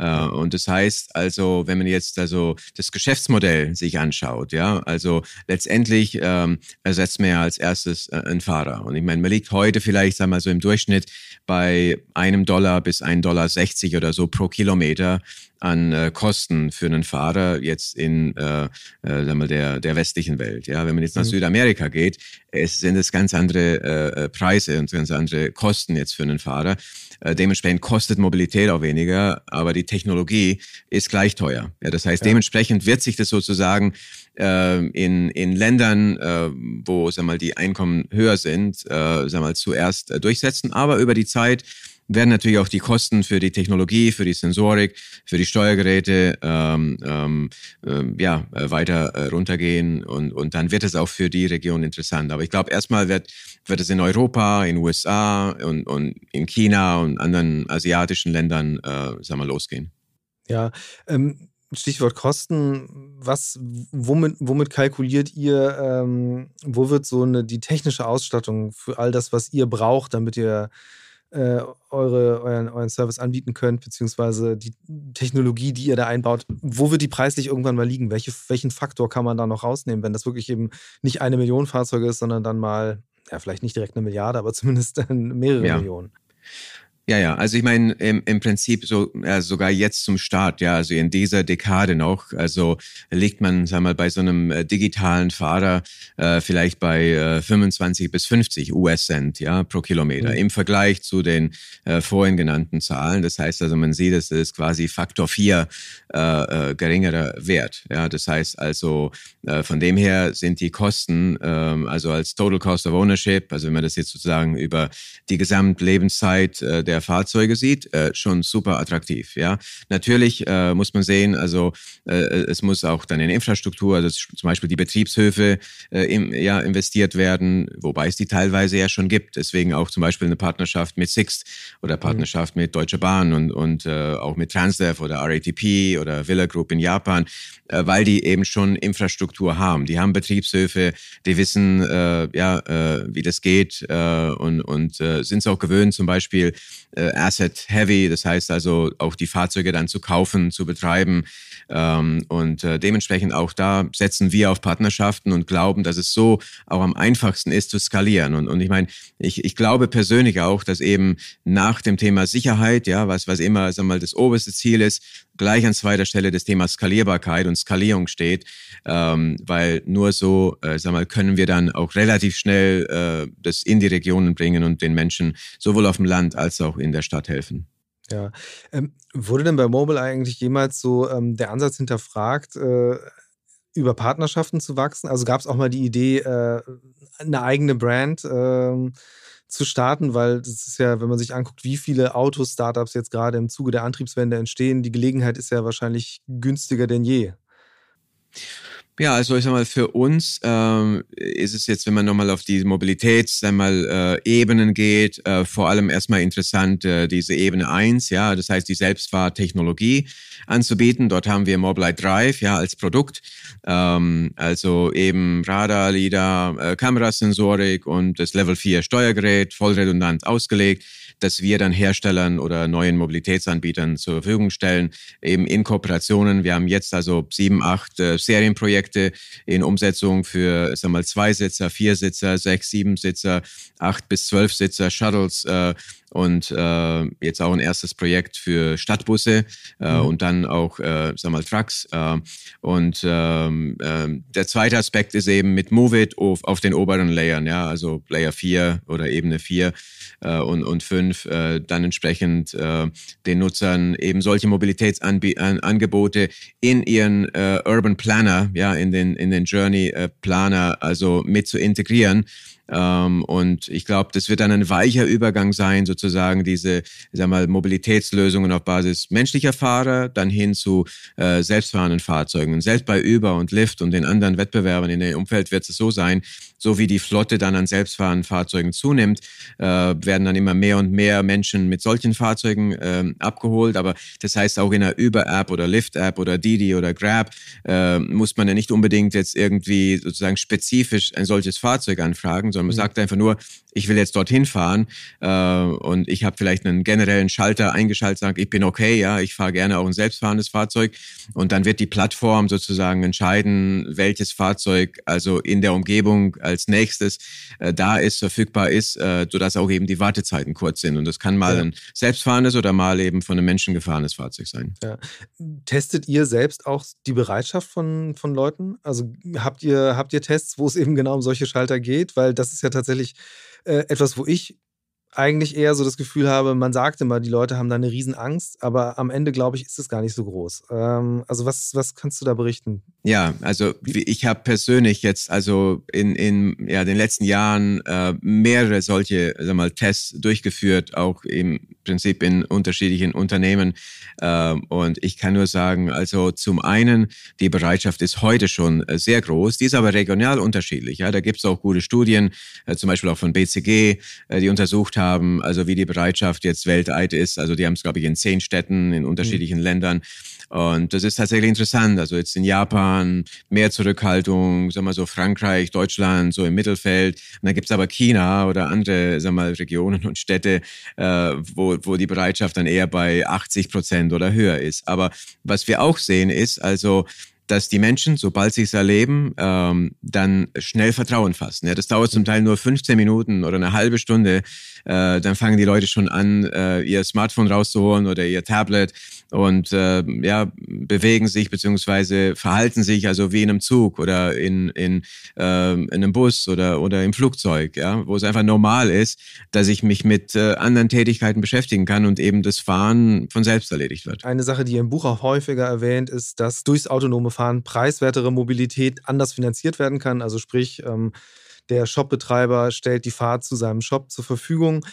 Äh, und das heißt also, wenn man jetzt also das Geschäftsmodell sich anschaut, ja, also letztendlich ähm, ersetzt man ja als erstes äh, einen Fahrer. Und ich meine, man liegt heute vielleicht, sagen wir mal so im Durchschnitt bei einem Dollar bis ein Dollar 60 oder so pro Kilometer an äh, Kosten für einen Fahrer jetzt in äh, äh, sagen wir, der, der westlichen Welt. Ja, wenn man jetzt nach mhm. Südamerika geht, es sind es ganz andere äh, äh, Preise und ganz andere Kosten jetzt für einen Fahrer. Äh, dementsprechend kostet Mobilität auch weniger, aber die Technologie ist gleich teuer. Ja, das heißt, ja. dementsprechend wird sich das sozusagen äh, in, in Ländern, äh, wo sag mal, die Einkommen höher sind, äh, sag mal, zuerst äh, durchsetzen, aber über die Zeit werden natürlich auch die Kosten für die Technologie, für die Sensorik, für die Steuergeräte ähm, ähm, äh, ja, äh, weiter äh, runtergehen und, und dann wird es auch für die Region interessant. Aber ich glaube, erstmal wird, wird es in Europa, in USA und, und in China und anderen asiatischen Ländern äh, sagen wir, losgehen. Ja, ähm, Stichwort Kosten, was, womit, womit kalkuliert ihr, ähm, wo wird so eine, die technische Ausstattung für all das, was ihr braucht, damit ihr äh, eure, euren, euren Service anbieten könnt, beziehungsweise die Technologie, die ihr da einbaut, wo wird die preislich irgendwann mal liegen? Welche, welchen Faktor kann man da noch rausnehmen, wenn das wirklich eben nicht eine Million Fahrzeuge ist, sondern dann mal, ja, vielleicht nicht direkt eine Milliarde, aber zumindest mehrere ja. Millionen? Ja, ja, also ich meine im, im Prinzip so ja, sogar jetzt zum Start, ja, also in dieser Dekade noch, also liegt man, sag mal, bei so einem äh, digitalen Fahrer äh, vielleicht bei äh, 25 bis 50 US-Cent, ja, pro Kilometer mhm. im Vergleich zu den äh, vorhin genannten Zahlen. Das heißt also, man sieht, es ist quasi Faktor 4 äh, äh, geringerer Wert, ja, das heißt also, äh, von dem her sind die Kosten, äh, also als Total Cost of Ownership, also wenn man das jetzt sozusagen über die Gesamtlebenszeit äh, der der Fahrzeuge sieht, äh, schon super attraktiv. Ja, natürlich äh, muss man sehen, also äh, es muss auch dann in Infrastruktur, also zum Beispiel die Betriebshöfe äh, im, ja investiert werden, wobei es die teilweise ja schon gibt. Deswegen auch zum Beispiel eine Partnerschaft mit Sixt oder mhm. Partnerschaft mhm. mit Deutsche Bahn und und äh, auch mit Transdev oder RATP oder Villa Group in Japan, äh, weil die eben schon Infrastruktur haben. Die haben Betriebshöfe, die wissen äh, ja äh, wie das geht äh, und und äh, sind es auch gewöhnt, zum Beispiel äh, Asset Heavy, das heißt also auch die Fahrzeuge dann zu kaufen, zu betreiben. Ähm, und äh, dementsprechend auch da setzen wir auf Partnerschaften und glauben, dass es so auch am einfachsten ist zu skalieren. Und, und ich meine, ich, ich glaube persönlich auch, dass eben nach dem Thema Sicherheit, ja, was, was immer sag mal, das oberste Ziel ist, gleich an zweiter Stelle das Thema Skalierbarkeit und Skalierung steht, ähm, weil nur so, äh, sag mal, können wir dann auch relativ schnell äh, das in die Regionen bringen und den Menschen sowohl auf dem Land als auch in der Stadt helfen. Ja. Ähm, wurde denn bei Mobile eigentlich jemals so ähm, der Ansatz hinterfragt, äh, über Partnerschaften zu wachsen? Also gab es auch mal die Idee, äh, eine eigene Brand äh, zu starten, weil das ist ja, wenn man sich anguckt, wie viele Auto-Startups jetzt gerade im Zuge der Antriebswende entstehen, die Gelegenheit ist ja wahrscheinlich günstiger denn je. Ja, also ich sag mal, für uns ähm, ist es jetzt, wenn man nochmal auf die Mobilitätsebenen äh, geht, äh, vor allem erstmal interessant, äh, diese Ebene eins, ja, das heißt die Selbstfahrtechnologie anzubieten. Dort haben wir Mobileye Drive, ja, als Produkt. Ähm, also eben Radar, LIDAR, äh, Kamerasensorik und das Level 4 Steuergerät, voll redundant ausgelegt dass wir dann Herstellern oder neuen Mobilitätsanbietern zur Verfügung stellen, eben in Kooperationen. Wir haben jetzt also sieben, acht äh, Serienprojekte in Umsetzung für, sagen wir mal, zwei Sitzer, vier Sitzer, sechs, sieben Sitzer, acht bis zwölf Sitzer, Shuttles, äh, und äh, jetzt auch ein erstes Projekt für Stadtbusse äh, mhm. und dann auch, äh, sag mal, Trucks. Äh, und ähm, äh, der zweite Aspekt ist eben mit Move It auf, auf den oberen Layern, ja, also Layer 4 oder Ebene 4 äh, und, und 5, äh, dann entsprechend äh, den Nutzern eben solche Mobilitätsangebote in ihren äh, Urban Planner, ja, in den, in den Journey äh, Planner, also mit zu integrieren. Ähm, und ich glaube, das wird dann ein weicher Übergang sein, sozusagen diese, sag mal, Mobilitätslösungen auf Basis menschlicher Fahrer, dann hin zu äh, selbstfahrenden Fahrzeugen. Selbst bei Uber und Lyft und den anderen Wettbewerbern in dem Umfeld wird es so sein, so wie die Flotte dann an selbstfahrenden Fahrzeugen zunimmt, äh, werden dann immer mehr und mehr Menschen mit solchen Fahrzeugen äh, abgeholt. Aber das heißt auch in einer Uber-App oder Lyft-App oder Didi oder Grab äh, muss man ja nicht unbedingt jetzt irgendwie sozusagen spezifisch ein solches Fahrzeug anfragen, sondern man mhm. sagt einfach nur, ich will jetzt dorthin fahren äh, und ich habe vielleicht einen generellen Schalter eingeschaltet, sage, ich bin okay, ja, ich fahre gerne auch ein selbstfahrendes Fahrzeug und dann wird die Plattform sozusagen entscheiden, welches Fahrzeug also in der Umgebung als nächstes äh, da ist, verfügbar ist, äh, sodass auch eben die Wartezeiten kurz sind und das kann mal ja. ein selbstfahrendes oder mal eben von einem Menschen gefahrenes Fahrzeug sein. Ja. Testet ihr selbst auch die Bereitschaft von, von Leuten? Also habt ihr, habt ihr Tests, wo es eben genau um solche Schalter geht? Weil das ist ja tatsächlich äh, etwas, wo ich eigentlich eher so das Gefühl habe, man sagt immer, die Leute haben da eine Riesenangst, aber am Ende, glaube ich, ist es gar nicht so groß. Ähm, also was, was kannst du da berichten? Ja, also ich habe persönlich jetzt also in, in ja, den letzten Jahren äh, mehrere solche sag mal, Tests durchgeführt, auch im Prinzip in unterschiedlichen Unternehmen. Äh, und ich kann nur sagen, also zum einen, die Bereitschaft ist heute schon äh, sehr groß, die ist aber regional unterschiedlich. Ja? Da gibt es auch gute Studien, äh, zum Beispiel auch von BCG, äh, die untersucht haben, also wie die Bereitschaft jetzt weltweit ist. Also die haben es, glaube ich, in zehn Städten in unterschiedlichen mhm. Ländern. Und das ist tatsächlich interessant. Also jetzt in Japan mehr Zurückhaltung, sagen wir so Frankreich, Deutschland so im Mittelfeld. Und dann gibt's aber China oder andere, sagen wir mal, Regionen und Städte, äh, wo, wo die Bereitschaft dann eher bei 80 Prozent oder höher ist. Aber was wir auch sehen ist, also dass die Menschen, sobald sie es erleben, ähm, dann schnell Vertrauen fassen. Ja, das dauert zum Teil nur 15 Minuten oder eine halbe Stunde. Äh, dann fangen die Leute schon an, äh, ihr Smartphone rauszuholen oder ihr Tablet und äh, ja, bewegen sich beziehungsweise verhalten sich also wie in einem Zug oder in, in, äh, in einem Bus oder, oder im Flugzeug, ja, wo es einfach normal ist, dass ich mich mit äh, anderen Tätigkeiten beschäftigen kann und eben das Fahren von selbst erledigt wird. Eine Sache, die im Buch auch häufiger erwähnt, ist, dass durchs autonome Fahren preiswertere Mobilität anders finanziert werden kann. Also sprich, ähm, der Shopbetreiber stellt die Fahrt zu seinem Shop zur Verfügung.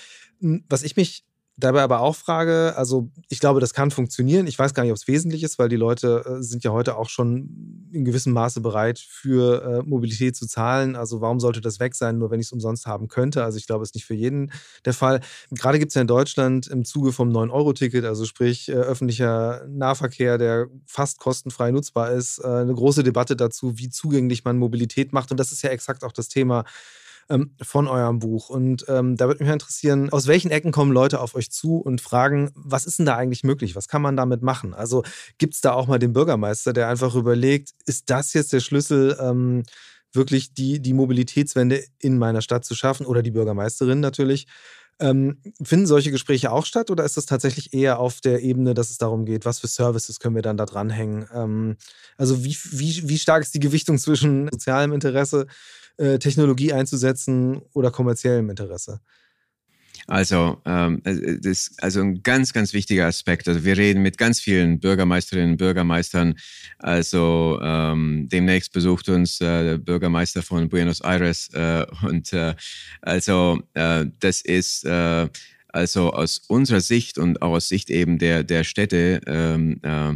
Was ich mich dabei aber auch frage, also ich glaube, das kann funktionieren. Ich weiß gar nicht, ob es wesentlich ist, weil die Leute äh, sind ja heute auch schon in gewissem Maße bereit, für äh, Mobilität zu zahlen. Also warum sollte das weg sein, nur wenn ich es umsonst haben könnte? Also ich glaube, es ist nicht für jeden der Fall. Gerade gibt es ja in Deutschland im Zuge vom 9-Euro-Ticket, also sprich äh, öffentlicher Nahverkehr, der fast kostenfrei nutzbar ist, eine große Debatte dazu, wie zugänglich man Mobilität macht. Und das ist ja exakt auch das Thema, ähm, von eurem Buch. Und ähm, da würde mich interessieren, aus welchen Ecken kommen Leute auf euch zu und fragen, was ist denn da eigentlich möglich? Was kann man damit machen? Also gibt es da auch mal den Bürgermeister, der einfach überlegt, ist das jetzt der Schlüssel? Ähm, wirklich die, die Mobilitätswende in meiner Stadt zu schaffen oder die Bürgermeisterin natürlich. Ähm, finden solche Gespräche auch statt oder ist das tatsächlich eher auf der Ebene, dass es darum geht, was für Services können wir dann da dranhängen? Ähm, also wie, wie, wie stark ist die Gewichtung zwischen sozialem Interesse äh, Technologie einzusetzen oder kommerziellem Interesse? Also, ähm, äh, das ist also ein ganz, ganz wichtiger Aspekt. Also wir reden mit ganz vielen Bürgermeisterinnen und Bürgermeistern. Also ähm, demnächst besucht uns äh, der Bürgermeister von Buenos Aires äh, und äh, also äh, das ist äh, also aus unserer Sicht und auch aus Sicht eben der der Städte ähm, äh,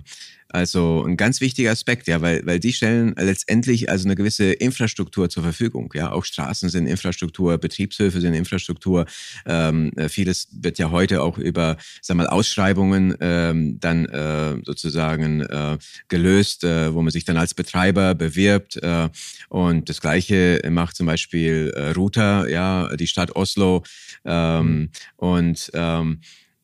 also ein ganz wichtiger Aspekt, ja, weil, weil die stellen letztendlich also eine gewisse Infrastruktur zur Verfügung. Ja, auch Straßen sind Infrastruktur, Betriebshöfe sind Infrastruktur. Ähm, äh, vieles wird ja heute auch über, sag mal, Ausschreibungen ähm, dann äh, sozusagen äh, gelöst, äh, wo man sich dann als Betreiber bewirbt. Äh, und das Gleiche macht zum Beispiel äh, Router, ja, die Stadt Oslo. Ähm, mhm. Und ähm,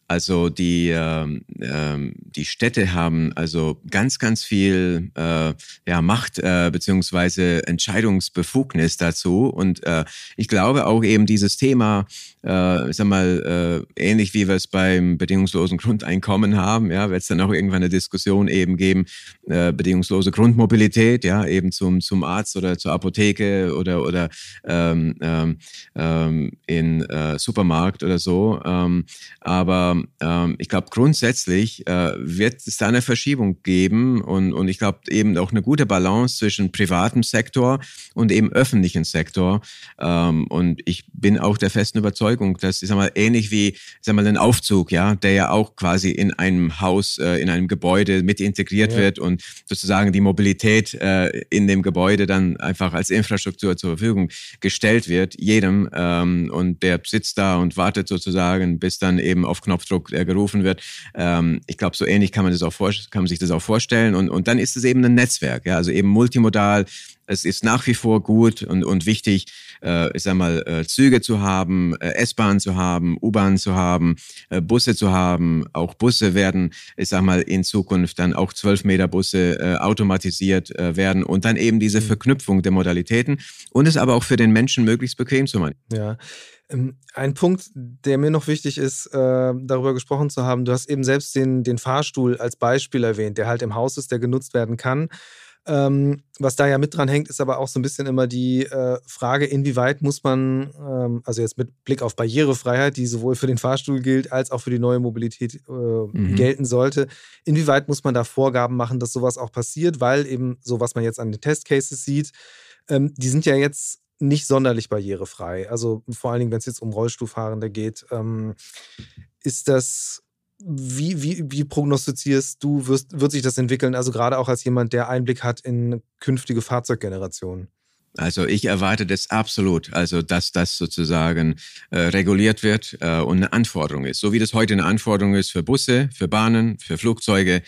also die, ähm, ähm, die Städte haben also ganz, ganz viel äh, ja, Macht äh, beziehungsweise Entscheidungsbefugnis dazu. Und äh, ich glaube auch eben dieses Thema, äh, ich sag mal, äh, ähnlich wie wir es beim bedingungslosen Grundeinkommen haben, ja, wird es dann auch irgendwann eine Diskussion eben geben, äh, bedingungslose Grundmobilität, ja, eben zum, zum Arzt oder zur Apotheke oder, oder ähm, ähm, ähm in äh, Supermarkt oder so. Ähm, aber ähm, ich glaube, grundsätzlich äh, wird es da eine Verschiebung geben und, und ich glaube eben auch eine gute Balance zwischen privatem Sektor und eben öffentlichen Sektor. Ähm, und ich bin auch der festen Überzeugung, dass, ich sag mal, ähnlich wie, ich sag mal, ein Aufzug, ja, der ja auch quasi in einem Haus, äh, in einem Gebäude mit integriert ja. wird und sozusagen die Mobilität äh, in dem Gebäude dann einfach als Infrastruktur zur Verfügung gestellt wird, jedem. Ähm, und der sitzt da und wartet sozusagen, bis dann eben auf Knopf Knopfdruck äh, gerufen wird. Ähm, ich glaube, so ähnlich kann man, das auch kann man sich das auch vorstellen. Und, und dann ist es eben ein Netzwerk, ja? also eben multimodal. Es ist nach wie vor gut und, und wichtig, äh, ich sag mal, äh, Züge zu haben, äh, S-Bahn zu haben, U-Bahn zu haben, äh, Busse zu haben. Auch Busse werden, ich sag mal, in Zukunft dann auch 12 Meter Busse äh, automatisiert äh, werden und dann eben diese mhm. Verknüpfung der Modalitäten und es aber auch für den Menschen möglichst bequem zu machen. Ja. Ähm, ein Punkt, der mir noch wichtig ist, äh, darüber gesprochen zu haben, du hast eben selbst den, den Fahrstuhl als Beispiel erwähnt, der halt im Haus ist, der genutzt werden kann. Ähm, was da ja mit dran hängt, ist aber auch so ein bisschen immer die äh, Frage, inwieweit muss man, ähm, also jetzt mit Blick auf Barrierefreiheit, die sowohl für den Fahrstuhl gilt, als auch für die neue Mobilität äh, mhm. gelten sollte, inwieweit muss man da Vorgaben machen, dass sowas auch passiert, weil eben so, was man jetzt an den Testcases sieht, ähm, die sind ja jetzt nicht sonderlich barrierefrei. Also vor allen Dingen, wenn es jetzt um Rollstuhlfahrende geht, ähm, ist das wie, wie, wie prognostizierst du, wirst, wird sich das entwickeln? Also gerade auch als jemand, der Einblick hat in künftige Fahrzeuggenerationen. Also ich erwarte das absolut, also dass das sozusagen äh, reguliert wird äh, und eine Anforderung ist. So wie das heute eine Anforderung ist für Busse, für Bahnen, für Flugzeuge,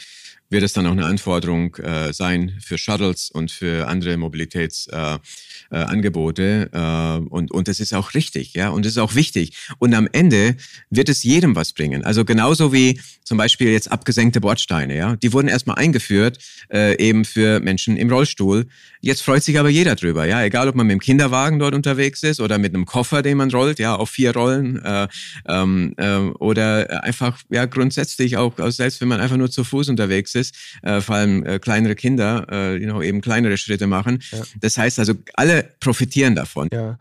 wird es dann auch eine Anforderung äh, sein für Shuttles und für andere Mobilitätsangebote. Äh, äh, äh, und, und das ist auch richtig, ja, und das ist auch wichtig. Und am Ende wird es jedem was bringen. Also genauso wie zum Beispiel jetzt abgesenkte Bordsteine, ja, die wurden erstmal eingeführt, äh, eben für Menschen im Rollstuhl. Jetzt freut sich aber jeder drüber, ja, egal ob man mit dem Kinderwagen dort unterwegs ist oder mit einem Koffer, den man rollt, ja, auf vier Rollen äh, ähm, äh, oder einfach, ja, grundsätzlich auch, selbst wenn man einfach nur zu Fuß unterwegs ist, ist, äh, vor allem äh, kleinere Kinder, äh, you know, eben kleinere Schritte machen. Ja. Das heißt also, alle profitieren davon. Ja.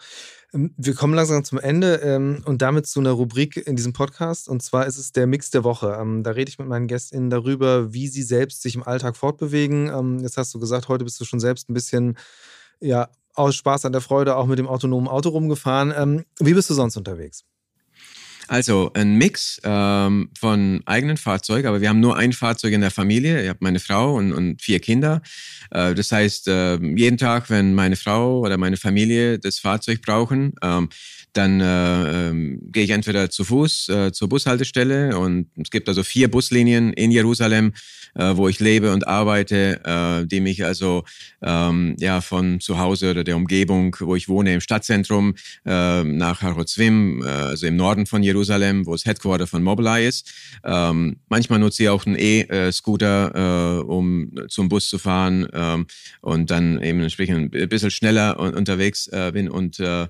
Ähm, wir kommen langsam zum Ende ähm, und damit zu einer Rubrik in diesem Podcast. Und zwar ist es der Mix der Woche. Ähm, da rede ich mit meinen GästInnen darüber, wie sie selbst sich im Alltag fortbewegen. Ähm, jetzt hast du gesagt, heute bist du schon selbst ein bisschen ja, aus Spaß an der Freude auch mit dem autonomen Auto rumgefahren. Ähm, wie bist du sonst unterwegs? Also ein Mix ähm, von eigenen Fahrzeugen, aber wir haben nur ein Fahrzeug in der Familie. Ich habe meine Frau und, und vier Kinder. Äh, das heißt, äh, jeden Tag, wenn meine Frau oder meine Familie das Fahrzeug brauchen, ähm, dann äh, ähm, gehe ich entweder zu Fuß äh, zur Bushaltestelle und es gibt also vier Buslinien in Jerusalem, äh, wo ich lebe und arbeite, äh, die mich also ähm, ja von zu Hause oder der Umgebung, wo ich wohne, im Stadtzentrum äh, nach Harozwim, äh, also im Norden von Jerusalem, wo das Headquarter von Mobileye ist. Ähm, manchmal nutze ich auch einen E-Scooter, äh, um zum Bus zu fahren ähm, und dann eben entsprechend ein bisschen schneller unterwegs äh, bin und äh,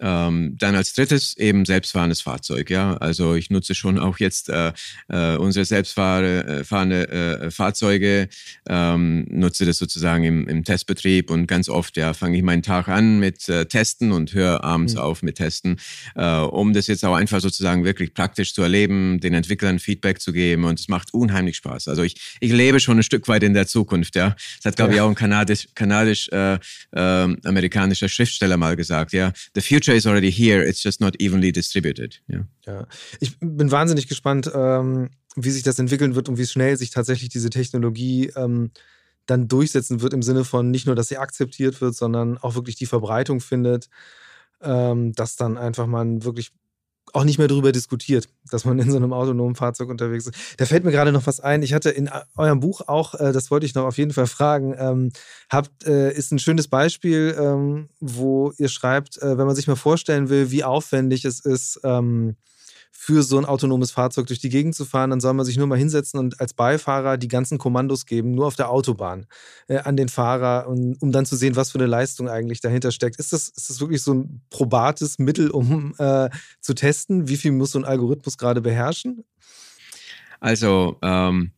ähm, dann als drittes eben selbstfahrendes Fahrzeug. Ja, also ich nutze schon auch jetzt äh, äh, unsere selbstfahrende äh, Fahrzeuge, ähm, nutze das sozusagen im, im Testbetrieb und ganz oft ja fange ich meinen Tag an mit äh, Testen und höre abends mhm. auf mit Testen, äh, um das jetzt auch einfach sozusagen wirklich praktisch zu erleben, den Entwicklern Feedback zu geben und es macht unheimlich Spaß. Also ich, ich lebe schon ein Stück weit in der Zukunft. Ja, das hat glaube ja. ich auch ein kanadisch kanadisch äh, äh, amerikanischer Schriftsteller mal gesagt. Ja, the future future is already here, it's just not evenly distributed. Ja, ja. ich bin wahnsinnig gespannt, ähm, wie sich das entwickeln wird und wie schnell sich tatsächlich diese Technologie ähm, dann durchsetzen wird im Sinne von nicht nur, dass sie akzeptiert wird, sondern auch wirklich die Verbreitung findet, ähm, dass dann einfach man wirklich auch nicht mehr darüber diskutiert, dass man in so einem autonomen Fahrzeug unterwegs ist. Da fällt mir gerade noch was ein. Ich hatte in eurem Buch auch, äh, das wollte ich noch auf jeden Fall fragen, ähm, habt, äh, ist ein schönes Beispiel, ähm, wo ihr schreibt, äh, wenn man sich mal vorstellen will, wie aufwendig es ist, ähm, für so ein autonomes Fahrzeug durch die Gegend zu fahren, dann soll man sich nur mal hinsetzen und als Beifahrer die ganzen Kommandos geben, nur auf der Autobahn äh, an den Fahrer, um, um, dann zu sehen, was für eine Leistung eigentlich dahinter steckt. Ist das, ist das wirklich so ein probates Mittel, um äh, zu testen? Wie viel muss so ein Algorithmus gerade beherrschen? Also, ähm,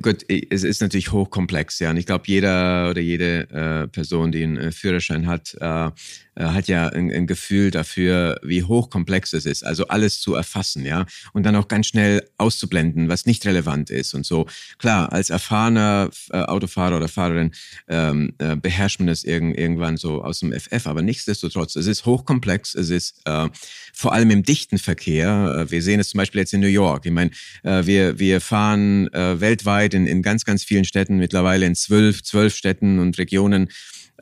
Gut, es ist natürlich hochkomplex, ja. Und ich glaube, jeder oder jede äh, Person, die einen äh, Führerschein hat, äh, äh, hat ja ein, ein, Gefühl dafür, wie hochkomplex es ist. Also alles zu erfassen, ja, und dann auch ganz schnell auszublenden, was nicht relevant ist und so. Klar, als erfahrener äh, Autofahrer oder Fahrerin ähm, äh, beherrscht man das irg irgendwann so aus dem FF, aber nichtsdestotrotz, es ist hochkomplex, es ist äh, vor allem im dichten Verkehr. Äh, wir sehen es zum Beispiel jetzt in New York. Ich meine, äh, wir, wir fahren äh, weltweit in, in ganz, ganz vielen Städten, mittlerweile in zwölf, zwölf Städten und Regionen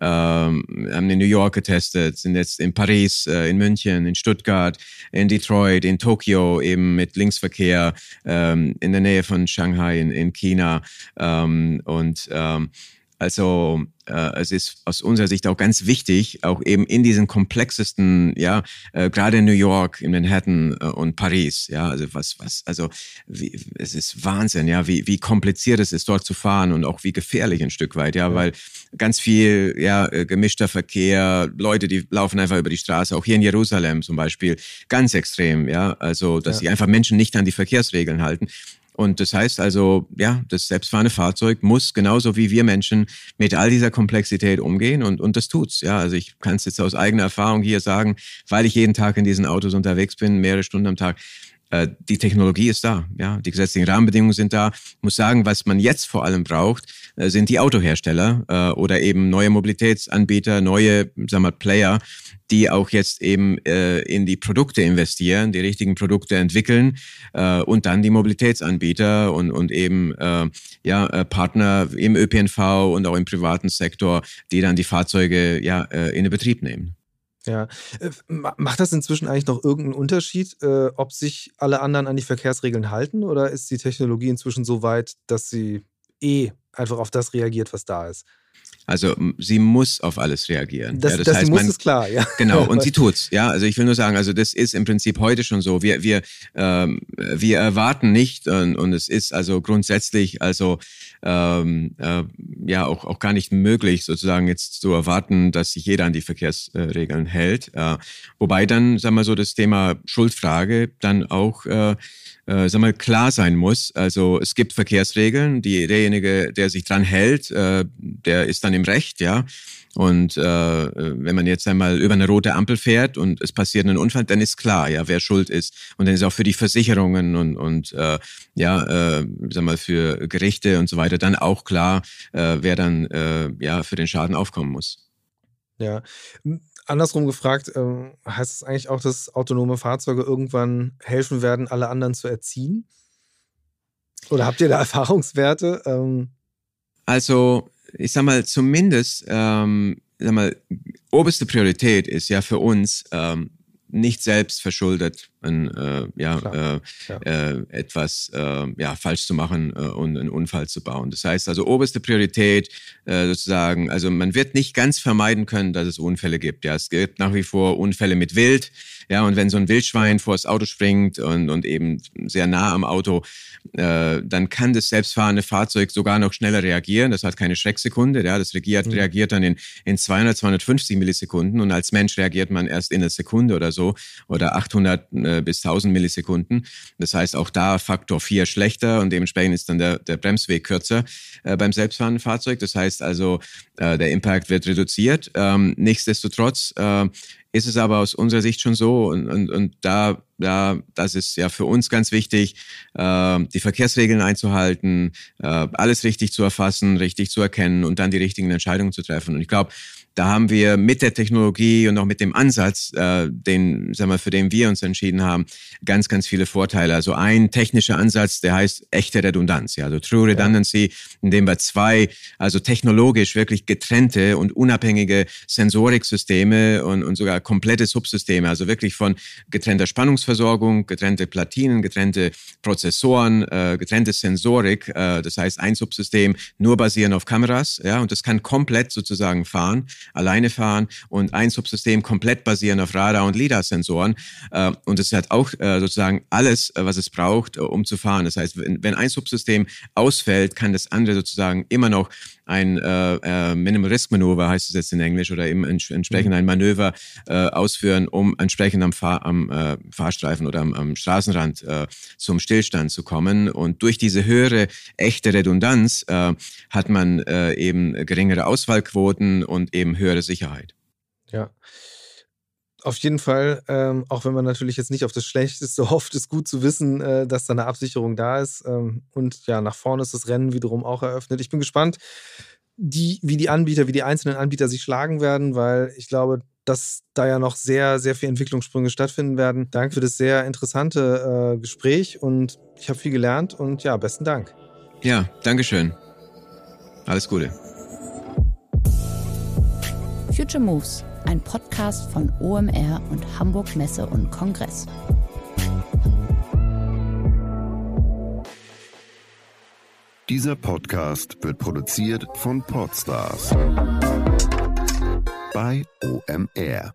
ähm, haben in New York getestet, sind jetzt in Paris, äh, in München, in Stuttgart, in Detroit, in Tokio eben mit Linksverkehr, ähm, in der Nähe von Shanghai in, in China ähm, und ähm, also äh, es ist aus unserer Sicht auch ganz wichtig, auch eben in diesen komplexesten, ja, äh, gerade in New York, in Manhattan äh, und Paris, ja, also was, was, also wie, es ist Wahnsinn, ja, wie, wie kompliziert es ist, dort zu fahren und auch wie gefährlich ein Stück weit, ja, weil ganz viel, ja, äh, gemischter Verkehr, Leute, die laufen einfach über die Straße, auch hier in Jerusalem zum Beispiel, ganz extrem, ja, also dass ja. sich einfach Menschen nicht an die Verkehrsregeln halten. Und das heißt also, ja, das selbstfahrende Fahrzeug muss genauso wie wir Menschen mit all dieser Komplexität umgehen und, und das tut's. Ja, also ich kann es jetzt aus eigener Erfahrung hier sagen, weil ich jeden Tag in diesen Autos unterwegs bin, mehrere Stunden am Tag. Äh, die Technologie ist da, ja, die gesetzlichen Rahmenbedingungen sind da. Ich muss sagen, was man jetzt vor allem braucht, äh, sind die Autohersteller äh, oder eben neue Mobilitätsanbieter, neue, sagen wir, Player, die auch jetzt eben in die Produkte investieren, die richtigen Produkte entwickeln und dann die Mobilitätsanbieter und, und eben ja, Partner im ÖPNV und auch im privaten Sektor, die dann die Fahrzeuge ja, in den Betrieb nehmen. Ja, äh, macht das inzwischen eigentlich noch irgendeinen Unterschied, äh, ob sich alle anderen an die Verkehrsregeln halten oder ist die Technologie inzwischen so weit, dass sie eh einfach auf das reagiert, was da ist? Also sie muss auf alles reagieren. Das, ja, das, das heißt, muss man, ist klar, ja. Genau, und sie tut's. Ja, also ich will nur sagen, also das ist im Prinzip heute schon so. Wir wir ähm, wir erwarten nicht und, und es ist also grundsätzlich also ähm, äh, ja auch auch gar nicht möglich sozusagen jetzt zu erwarten, dass sich jeder an die Verkehrsregeln hält. Äh, wobei dann, sagen wir so, das Thema Schuldfrage dann auch äh, äh, sag mal, klar sein muss. Also es gibt Verkehrsregeln, die, derjenige, der sich dran hält, äh, der ist dann im Recht, ja. Und äh, wenn man jetzt einmal über eine rote Ampel fährt und es passiert ein Unfall, dann ist klar, ja, wer schuld ist. Und dann ist auch für die Versicherungen und, und äh, ja, äh, sag mal, für Gerichte und so weiter dann auch klar, äh, wer dann äh, ja für den Schaden aufkommen muss. Ja. Andersrum gefragt, äh, heißt es eigentlich auch, dass autonome Fahrzeuge irgendwann helfen werden, alle anderen zu erziehen? Oder habt ihr da Erfahrungswerte? Ähm also, ich sag mal, zumindest, ähm, sag mal, oberste Priorität ist ja für uns, ähm, nicht selbst verschuldet, ein, äh, ja, äh, ja. Äh, etwas äh, ja, falsch zu machen äh, und einen Unfall zu bauen. Das heißt also oberste Priorität sozusagen, also man wird nicht ganz vermeiden können, dass es Unfälle gibt. Ja, es gibt nach wie vor Unfälle mit Wild. Ja, und wenn so ein Wildschwein vor das Auto springt und, und eben sehr nah am Auto, dann kann das selbstfahrende Fahrzeug sogar noch schneller reagieren. Das hat keine Schrecksekunde. Ja, das reagiert, mhm. reagiert dann in, in 200, 250 Millisekunden und als Mensch reagiert man erst in einer Sekunde oder so oder 800 äh, bis 1000 Millisekunden. Das heißt auch da Faktor 4 schlechter und dementsprechend ist dann der, der Bremsweg kürzer äh, beim selbstfahrenden Fahrzeug. Das heißt also, äh, der Impact wird reduziert. Ähm, nichtsdestotrotz äh, ist es aber aus unserer Sicht schon so und, und, und da, da, das ist ja für uns ganz wichtig, äh, die Verkehrsregeln einzuhalten, äh, alles richtig zu erfassen, richtig zu erkennen und dann die richtigen Entscheidungen zu treffen. Und ich glaube, da haben wir mit der Technologie und auch mit dem Ansatz, äh, den, sagen wir, für den wir uns entschieden haben, ganz, ganz viele Vorteile. Also ein technischer Ansatz, der heißt echte Redundanz, ja, also True Redundancy, indem wir zwei, also technologisch wirklich getrennte und unabhängige Sensoriksysteme und, und sogar komplette Subsysteme, also wirklich von getrennter Spannungsversorgung, getrennte Platinen, getrennte Prozessoren, äh, getrennte Sensorik, äh, das heißt ein Subsystem nur basieren auf Kameras, ja, und das kann komplett sozusagen fahren alleine fahren und ein Subsystem komplett basieren auf Radar- und LIDAR-Sensoren. Äh, und es hat auch äh, sozusagen alles, äh, was es braucht, um zu fahren. Das heißt, wenn ein Subsystem ausfällt, kann das andere sozusagen immer noch ein äh, äh, Minimal Risk Manöver, heißt es jetzt in Englisch, oder eben entsprechend mhm. ein Manöver äh, ausführen, um entsprechend am, Fahr am äh, Fahrstreifen oder am, am Straßenrand äh, zum Stillstand zu kommen. Und durch diese höhere echte Redundanz äh, hat man äh, eben geringere Ausfallquoten und eben höhere Sicherheit. Ja. Auf jeden Fall, ähm, auch wenn man natürlich jetzt nicht auf das Schlechteste hofft, ist gut zu wissen, äh, dass da eine Absicherung da ist. Ähm, und ja, nach vorne ist das Rennen wiederum auch eröffnet. Ich bin gespannt, die, wie die Anbieter, wie die einzelnen Anbieter sich schlagen werden, weil ich glaube, dass da ja noch sehr, sehr viele Entwicklungssprünge stattfinden werden. Danke für das sehr interessante äh, Gespräch und ich habe viel gelernt und ja, besten Dank. Ja, Dankeschön. Alles Gute. Future Moves ein Podcast von OMR und Hamburg Messe und Kongress. Dieser Podcast wird produziert von Podstars bei OMR.